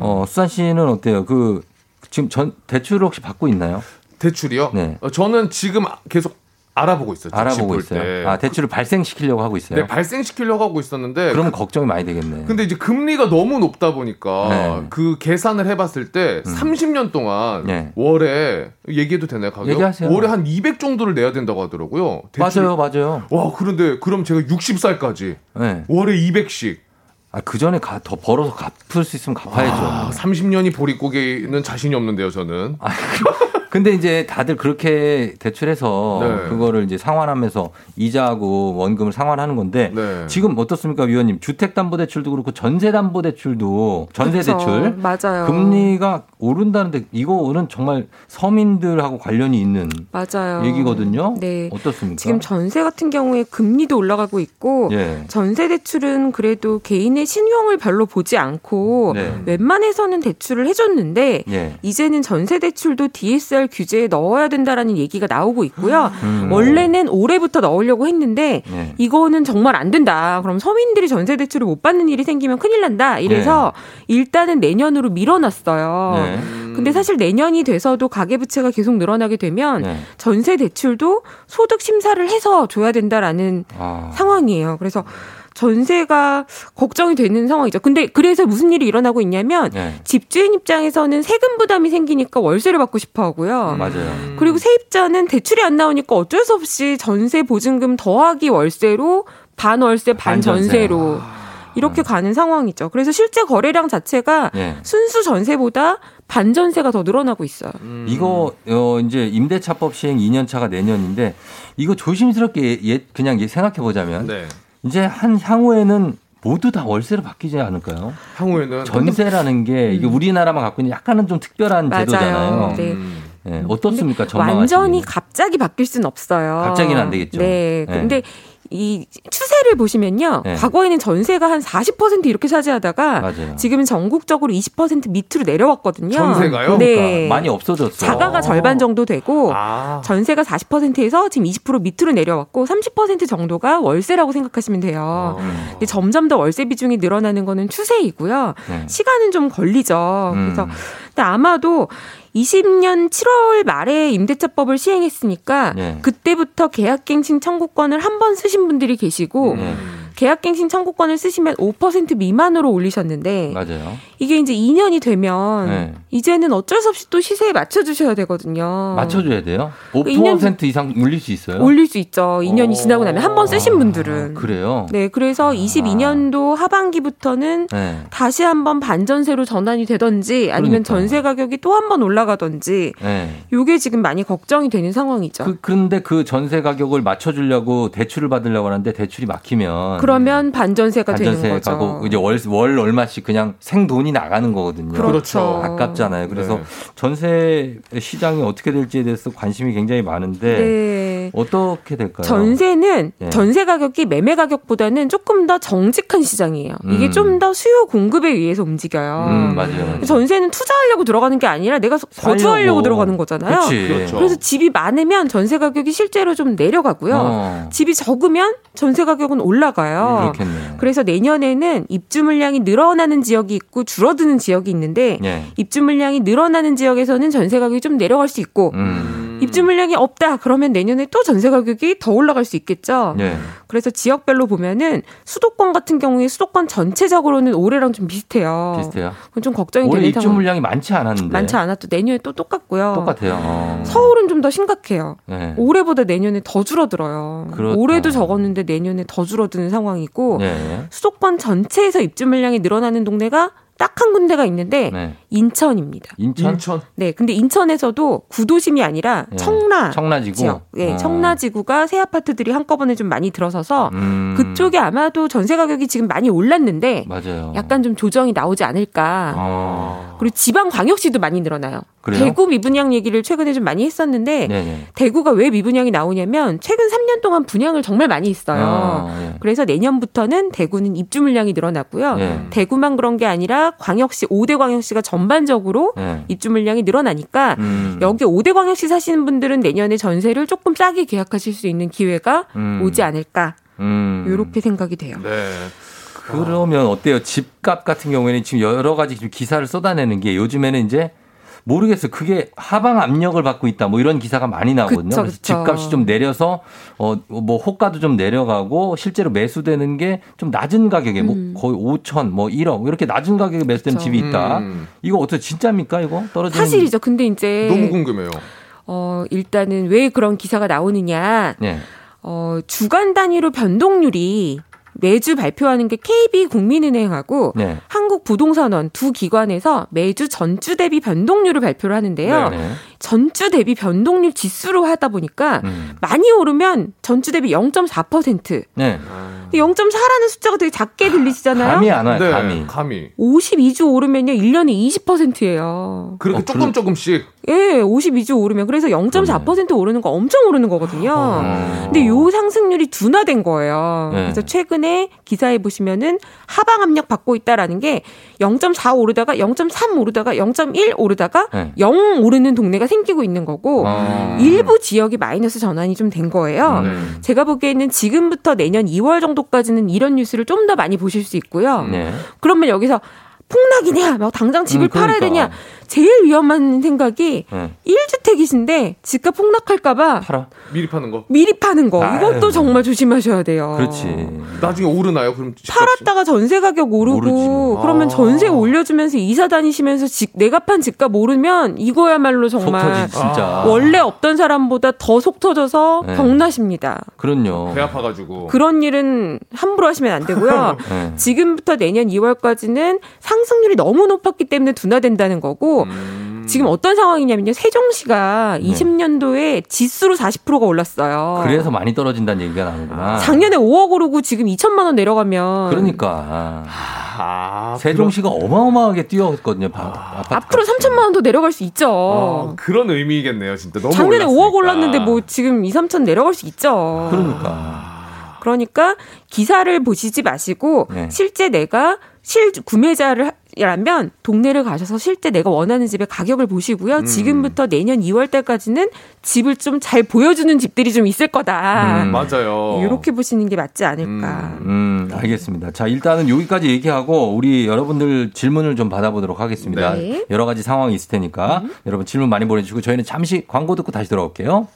어, 수산 씨는 어때요? 그, 지금 전, 대출을 혹시 받고 있나요? 대출이요? 네. 어, 저는 지금 계속 알아보고 있어요. 알아보고 있어요. 때. 아, 대출을 발생시키려고 하고 있어요. 네, 발생시키려고 하고 있었는데 그러면 걱정이 많이 되겠네. 근데 이제 금리가 너무 높다 보니까 네. 그 계산을 해봤을 때 30년 동안 네. 월에 얘기해도 되나요 가격? 얘기하세요. 월에 한 200 정도를 내야 된다고 하더라고요. 대출이- 맞아요, 맞아요. 와 그런데 그럼 제가 60살까지 네. 월에 200씩. 아, 그 전에 가, 더 벌어서 갚을 수 있으면 갚아야죠. 아, 30년이 보릿고개는 자신이 없는데요, 저는. 근데 이제 다들 그렇게 대출해서 네. 그거를 이제 상환하면서 이자하고 원금을 상환하는 건데 네. 지금 어떻습니까, 위원님? 주택담보대출도 그렇고 전세담보대출도 전세대출 그쵸. 맞아요. 금리가 오른다는데 이거는 정말 서민들하고 관련이 있는 맞아요. 얘기거든요. 네. 어떻습니까? 지금 전세 같은 경우에 금리도 올라가고 있고 예. 전세 대출은 그래도 개인의 신용을 별로 보지 않고 네. 웬만해서는 대출을 해줬는데 예. 이제는 전세 대출도 DSR 규제에 넣어야 된다라는 얘기가 나오고 있고요. 음. 원래는 올해부터 넣으려고 했는데 예. 이거는 정말 안 된다. 그럼 서민들이 전세 대출을 못 받는 일이 생기면 큰일 난다. 이래서 일단은 내년으로 밀어놨어요. 네. 근데 사실 내년이 돼서도 가계부채가 계속 늘어나게 되면 네. 전세 대출도 소득 심사를 해서 줘야 된다라는 아. 상황이에요. 그래서 전세가 걱정이 되는 상황이죠. 근데 그래서 무슨 일이 일어나고 있냐면 네. 집주인 입장에서는 세금 부담이 생기니까 월세를 받고 싶어 하고요. 맞아요. 그리고 세입자는 대출이 안 나오니까 어쩔 수 없이 전세 보증금 더하기 월세로 반 월세 반 반전세. 전세로 이렇게 가는 상황이죠. 그래서 실제 거래량 자체가 예. 순수 전세보다 반전세가 더 늘어나고 있어요. 이거 어 이제 임대차법 시행 2년 차가 내년인데 이거 조심스럽게 예, 그냥 생각해 보자면 네. 이제 한 향후에는 모두 다 월세로 바뀌지 않을까요? 향후에는 전세라는 게 이게 우리나라만 갖고 있는 약간은 좀 특별한 음. 맞아요. 제도잖아요. 네. 음. 예, 어떻습니까? 전망하시기에는? 완전히 갑자기 바뀔 수는 없어요. 갑자기는 안 되겠죠. 네. 네. 근데 이 추세를 보시면요. 네. 과거에는 전세가 한 40% 이렇게 차지하다가 맞아요. 지금은 전국적으로 20% 밑으로 내려왔거든요. 전세가요? 네. 그러니까 많이 없어졌어. 자가가 절반 정도 되고 아. 전세가 40%에서 지금 20% 밑으로 내려왔고 30% 정도가 월세라고 생각하시면 돼요. 음. 근데 점점 더 월세 비중이 늘어나는 거는 추세이고요. 네. 시간은 좀 걸리죠. 음. 그래서 근데 아마도 20년 7월 말에 임대차법을 시행했으니까 네. 그때부터 계약갱신 청구권을 한 번 쓰신 분들이 계시고 네. 계약갱신 청구권을 쓰시면 5% 미만으로 올리셨는데 맞아요. 이게 이제 2년이 되면 네. 이제는 어쩔 수 없이 또 시세에 맞춰 주셔야 되거든요. 맞춰 줘야 돼요. 5%그 이상 올릴 수 있어요? 올릴 수 있죠. 2년이 지나고 나면 한 번 쓰신 분들은. 그래요? 네, 그래서 22년도 하반기부터는 네. 다시 한번 반전세로 전환이 되던지 아니면 그러니까. 전세 가격이 또 한 번 올라가던지 네. 요게 지금 많이 걱정이 되는 상황이죠. 그, 그런데 그 전세 가격을 맞춰 주려고 대출을 받으려고 하는데 대출이 막히면 그러면 반전세가 반전세 되는 거죠. 가고 이제 월, 월 얼마씩 그냥 생돈이 나가는 거거든요. 그렇죠. 아깝잖아요. 그래서 네. 전세 시장이 어떻게 될지에 대해서 관심이 굉장히 많은데 네. 어떻게 될까요? 전세는 예. 전세 가격이 매매 가격보다는 조금 더 정직한 시장이에요. 이게 음. 좀더 수요 공급에 의해서 움직여요. 음, 맞아요. 맞아요. 전세는 투자하려고 들어가는 게 아니라 내가 거주하려고 살려고. 들어가는 거잖아요. 그렇죠. 그래서 집이 많으면 전세 가격이 실제로 좀 내려가고요. 어. 집이 적으면 전세 가격은 올라가요. 그렇겠네. 그래서 내년에는 입주 물량이 늘어나는 지역이 있고 줄어드는 지역이 있는데 예. 입주 물량이 늘어나는 지역에서는 전세 가격이 좀 내려갈 수 있고 음. 입주 물량이 없다 그러면 내년에 또 전세 가격이 더 올라갈 수 있겠죠. 예. 그래서 지역별로 보면은 수도권 같은 경우에 수도권 전체적으로는 올해랑 좀 비슷해요. 비슷해요. 그건 좀 걱정이 올해 되는 입주 상황. 물량이 많지 않았는데 많지 않았도 내년에 또 똑같고요. 똑같아요. 어. 서울은 좀 더 심각해요. 네. 올해보다 내년에 더 줄어들어요. 그렇다. 올해도 적었는데 내년에 더 줄어드는 상황이고 네. 수도권 전체에서 입주 물량이 늘어나는 동네가 딱 한 군데가 있는데 네. 인천입니다. 인천? 인천. 네, 근데 인천에서도 구도심이 아니라 네. 청라 청라지구? 지역, 네, 어. 청라지구가 새 아파트들이 한꺼번에 좀 많이 들어서서 음. 그쪽에 아마도 전세 가격이 지금 많이 올랐는데 맞아요. 약간 좀 조정이 나오지 않을까. 어. 그리고 지방 광역시도 많이 늘어나요. 그래요? 대구 미분양 얘기를 최근에 좀 많이 했었는데 네네. 대구가 왜 미분양이 나오냐면 최근 3년 동안 분양을 정말 많이 했어요. 어, 예. 그래서 내년부터는 대구는 입주 물량이 늘어났고요. 예. 대구만 그런 게 아니라 광역시 5대 광역시가 전반적으로 예. 입주 물량이 늘어나니까 음. 여기 5대 광역시 사시는 분들은 내년에 전세를 조금 싸게 계약하실 수 있는 기회가 음. 오지 않을까. 음. 이렇게 생각이 돼요. 네. 그러면 어때요? 집값 같은 경우에는 지금 여러 가지 지금 기사를 쏟아내는 게 요즘에는 이제 모르겠어요. 그게 하방 압력을 받고 있다. 뭐 이런 기사가 많이 나오거든요. 그쵸, 그래서 그쵸. 집값이 좀 내려서 어 뭐 호가도 좀 내려가고 실제로 매수되는 게 좀 낮은 가격에 뭐 음. 거의 5천 뭐 1억 이렇게 낮은 가격에 매수된 그쵸. 집이 있다. 음. 이거 어떻게 진짜입니까 이거 떨어지는 사실이죠. 근데 이제 너무 궁금해요. 어, 일단은 왜 그런 기사가 나오느냐. 네. 어, 주간 단위로 변동률이 매주 발표하는 게 KB 국민은행하고 네. 한국부동산원 두 기관에서 매주 전주 대비 변동률을 발표를 하는데요. 네. 전주 대비 변동률 지수로 하다 보니까 음. 많이 오르면 전주 대비 0.4%. 네. 0.4라는 숫자가 되게 작게 들리시잖아요. 감이 안 와요. 네. 감이. 감이. 52주 오르면요. 1년에 20%예요. 그렇게 어, 조금 조금씩. 예, 52주 오르면 그래서 0.4% 오르는 거 엄청 오르는 거거든요. 어. 근데 요 상승률이 둔화된 거예요. 네. 그래서 최근에 기사에 보시면은 하방 압력 받고 있다라는 게 0.4 오르다가 0.3 오르다가 0.1 오르다가 네. 0 오르는 동네가 생기고 있는 거고 어. 일부 지역이 마이너스 전환이 좀 된 거예요. 네. 제가 보기에는 지금부터 내년 2월 정도까지는 이런 뉴스를 좀 더 많이 보실 수 있고요. 네. 그러면 여기서 폭락이냐, 막 당장 집을 음, 그러니까. 팔아야 되냐, 제일 위험한 생각이 네. 1주택이신데 집값 폭락할까봐 팔아. 미리 파는 거. 미리 파는 거. 아유. 이것도 정말 조심하셔야 돼요. 그렇지. 나중에 오르나요? 그럼 집값이? 팔았다가 전세 가격 오르고 오르지 뭐. 그러면 아. 전세 올려주면서 이사 다니시면서 집, 내가 판 집값 오르면 이거야말로 속 정말 터지 진짜. 원래 없던 사람보다 더 속 터져서 네. 병나십니다. 그럼요. 배 아파가지고. 그런 일은 함부로 하시면 안 되고요. 네. 지금부터 내년 2월까지는 상승률이 너무 높았기 때문에 둔화된다는 거고 음. 지금 어떤 상황이냐면요. 세종시가 20년도에 지수로 40%가 올랐어요. 네. 그래서 많이 떨어진다는 얘기가 나오는구나. 작년에 5억 오르고 지금 2천만 원 내려가면 그러니까 아, 세종시가 어마어마하게 뛰었거든요. 바- 아파트 앞으로 값이. 3천만 원더 내려갈 수 있죠. 어, 그런 의미겠네요, 진짜. 너무 작년에 올랐으니까. 5억 올랐는데 뭐 지금 2, 3천 내려갈 수 있죠. 그러니까 그러니까 기사를 보시지 마시고 네. 실제 내가 실 구매자 라면 동네를 가셔서 실제 내가 원하는 집의 가격을 보시고요. 음. 지금부터 내년 2월 달까지는 집을 좀 잘 보여주는 집들이 좀 있을 거다. 음. 맞아요. 이렇게 보시는 게 맞지 않을까. 음, 알겠습니다. 자, 일단은 여기까지 얘기하고 우리 여러분들 질문을 좀 받아보도록 하겠습니다. 네. 여러 가지 상황이 있을 테니까 여러분 질문 많이 보내주시고 저희는 잠시 광고 듣고 다시 돌아올게요.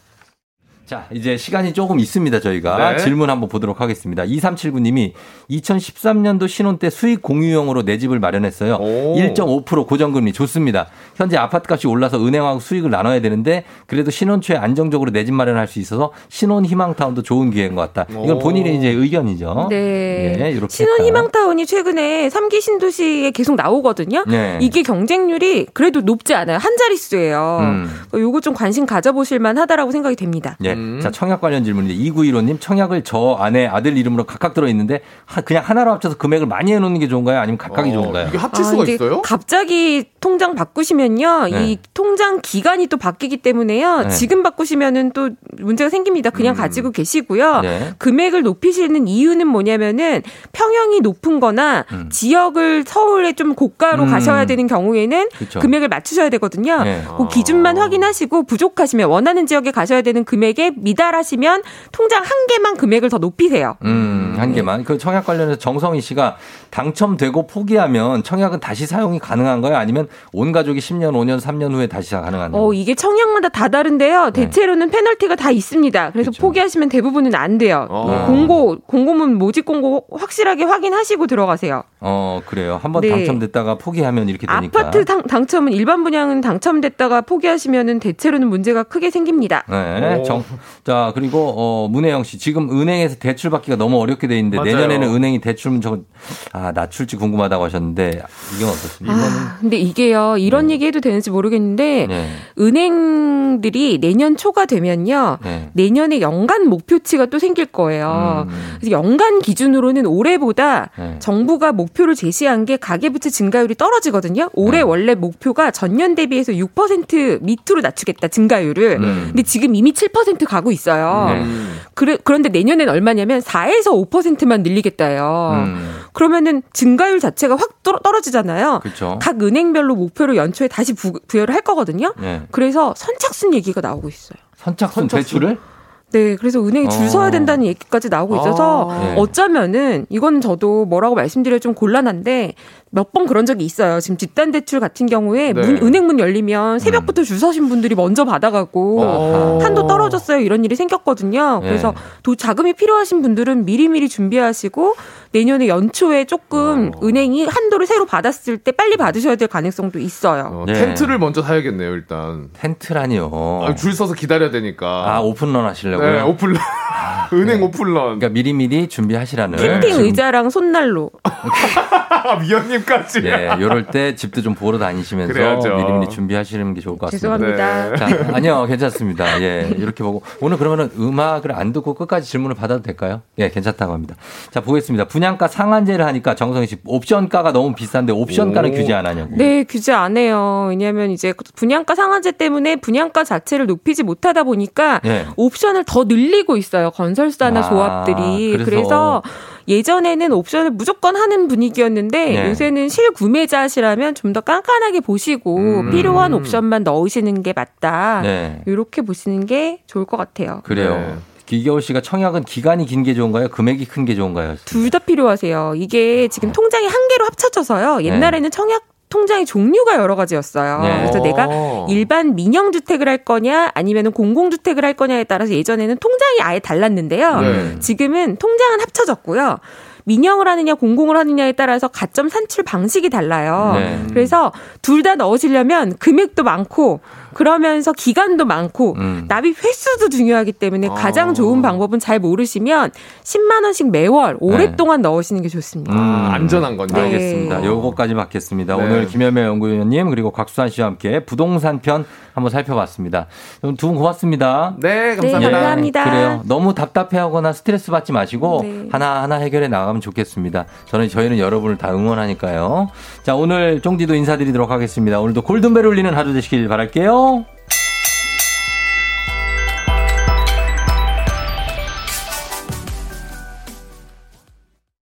자, 이제 시간이 조금 있습니다, 저희가. 네. 질문 한번 보도록 하겠습니다. 2379님이 2013년도 신혼 때 수익 공유형으로 내 집을 마련했어요. 1.5% 고정금리 좋습니다. 현재 아파트 값이 올라서 은행하고 수익을 나눠야 되는데 그래도 신혼 초에 안정적으로 내 집 마련할 수 있어서 신혼 희망타운도 좋은 기회인 것 같다. 이건 오. 본인의 이제 의견이죠. 네. 예, 이렇게 신혼 했다. 희망타운이 최근에 3기 신도시에 계속 나오거든요. 네. 이게 경쟁률이 그래도 높지 않아요. 한 자릿수예요. 음. 요거 좀 관심 가져보실 만하다라고 생각이 됩니다. 예. 자, 청약 관련 질문인데 2915님 청약을 저 아내 아들 이름으로 각각 들어 있는데 그냥 하나로 합쳐서 금액을 많이 해 놓는 게 좋은가요? 아니면 각각이 좋은가요? 이게 합칠 아, 수가 이게 있어요? 갑자기 통장 바꾸시면요. 네. 이 통장 기간이 또 바뀌기 때문에요. 네. 지금 바꾸시면은 또 문제가 생깁니다. 그냥 가지고 계시고요. 네. 금액을 높이시는 이유는 뭐냐면은 평형이 높은 거나 지역을 서울에 좀 고가로 음. 가셔야 되는 경우에는 그쵸. 금액을 맞추셔야 되거든요. 네. 그 기준만 확인하시고 부족하시면 원하는 지역에 가셔야 되는 금액에 미달하시면 통장 한 개만 금액을 더 높이세요. 음, 한 개만. 그 청약 관련해서 정성희 씨가 당첨되고 포기하면 청약은 다시 사용이 가능한가요? 아니면 온 가족이 10년, 5년, 3년 후에 다시 가능한가요? 어, 이게 청약마다 다 다른데요. 네. 대체로는 페널티가 다 있습니다. 그래서 포기하시면 대부분은 안 돼요. 어. 공고, 공고문 모집 공고 확실하게 확인하시고 들어가세요. 어, 그래요. 한번 네. 당첨됐다가 포기하면 이렇게 되니까. 아파트 당, 당첨은 일반 분양은 당첨됐다가 포기하시면은 대체로는 문제가 크게 생깁니다. 네. 오. 정, 자, 그리고, 어, 문혜영 씨. 지금 은행에서 대출 받기가 너무 어렵게 돼 있는데 맞아요. 내년에는 은행이 대출 저, 아, 낮출지 궁금하다고 하셨는데 이건 어떻습니까? 아, 근데 이게요, 이런 얘기 해도 되는지 모르겠는데, 네. 은행들이 내년 초가 되면요, 네. 내년에 연간 목표치가 또 생길 거예요. 그래서 연간 기준으로는 올해보다 음. 네. 정부가 목표를 제시한 게 가계부채 증가율이 떨어지거든요. 올해 네. 원래 목표가 전년 대비해서 6% 밑으로 낮추겠다 증가율을. 음. 근데 지금 이미 7% 가고 있어요. 네. 그래, 그런데 내년엔 얼마냐면 4에서 5%만 늘리겠다요. 음. 그러면은 증가율 자체가 확 떨- 떨어지잖아요. 그쵸. 각 은행별로 목표를 연초에 다시 부, 부여를 할 거거든요. 네. 그래서 선착순 얘기가 나오고 있어요. 선착순 대출을? 네, 그래서 은행이 줄 어. 서야 된다는 얘기까지 나오고 있어서 아. 네. 어쩌면은 이건 저도 뭐라고 말씀드려 좀 곤란한데 몇 번 그런 적이 있어요. 지금 집단 대출 같은 경우에 네. 문, 은행 문 열리면 새벽부터 줄 서신 분들이 먼저 받아가고 어. 한도 떨어졌어요 이런 일이 생겼거든요. 네. 그래서 도 자금이 필요하신 분들은 미리미리 준비하시고 내년에 연초에 조금 은행이 한도를 새로 받았을 때 빨리 받으셔야 될 가능성도 있어요. 어, 네. 텐트를 먼저 사야겠네요, 일단. 텐트라니요. 아, 줄 서서 기다려야 되니까. 아, 오픈런 하시려고요? 네, 오픈런. 은행 오픈런. 그러니까 미리미리 준비하시라는. 캠핑 지금 의자랑 손난로. 아, 위원님까지. 예, 요럴 때 집도 좀 보러 다니시면서 그래야죠. 미리미리 준비하시는 게 좋을 것 같습니다. 죄송합니다. 네. 자, 아니요, 괜찮습니다. 예, 이렇게 보고. 오늘 그러면은 음악을 안 듣고 끝까지 질문을 받아도 될까요? 예, 괜찮다고 합니다. 자, 보겠습니다. 분양가 상한제를 하니까 정성희 씨, 옵션가가 너무 비싼데 옵션가는 오. 규제 안 하냐고. 네, 규제 안 해요. 왜냐하면 이제 분양가 상한제 때문에 분양가 자체를 높이지 못하다 보니까 예. 옵션을 더 늘리고 있어요. 건설사나 아, 조합들이. 그래서. 그래서, 예전에는 옵션을 무조건 하는 분위기였는데 네. 요새는 실구매자시라면 좀 더 깐깐하게 보시고 음. 필요한 옵션만 넣으시는 게 맞다. 네. 이렇게 보시는 게 좋을 것 같아요. 그래요. 네. 기겨울 씨가 청약은 기간이 긴 게 좋은가요? 금액이 큰 게 좋은가요? 둘 다 필요하세요. 이게 지금 통장이 한 개로 합쳐져서요. 옛날에는 청약 통장의 종류가 여러 가지였어요. 네. 그래서 내가 어. 일반 민영 주택을 할 거냐 아니면 공공 주택을 할 거냐에 따라서 예전에는 통장이 아예 달랐는데요. 네. 지금은 통장은 합쳐졌고요. 민영을 하느냐 공공을 하느냐에 따라서 가점 산출 방식이 달라요. 네. 그래서 둘 다 넣으시려면 금액도 많고 그러면서 기간도 많고 음. 납입 횟수도 중요하기 때문에 가장 좋은 방법은 잘 모르시면 10만 원씩 매월 오랫동안 넣으시는 게 좋습니다. 아, 안전한 건데. 네. 알겠습니다. 요거까지 받겠습니다. 네. 오늘 김현매 연구위원님 그리고 곽수환 씨와 함께 부동산 편 한번 살펴봤습니다. 두분 고맙습니다. 네, 네, 감사합니다. 감사합니다. 그래요. 너무 답답해하거나 스트레스 받지 마시고 네. 하나 하나 해결해 나가면 좋겠습니다. 저는 저희는 여러분을 다 응원하니까요. 자 오늘 쫑디도 인사드리도록 하겠습니다. 오늘도 골든벨 울리는 하루 되시길 바랄게요. Então,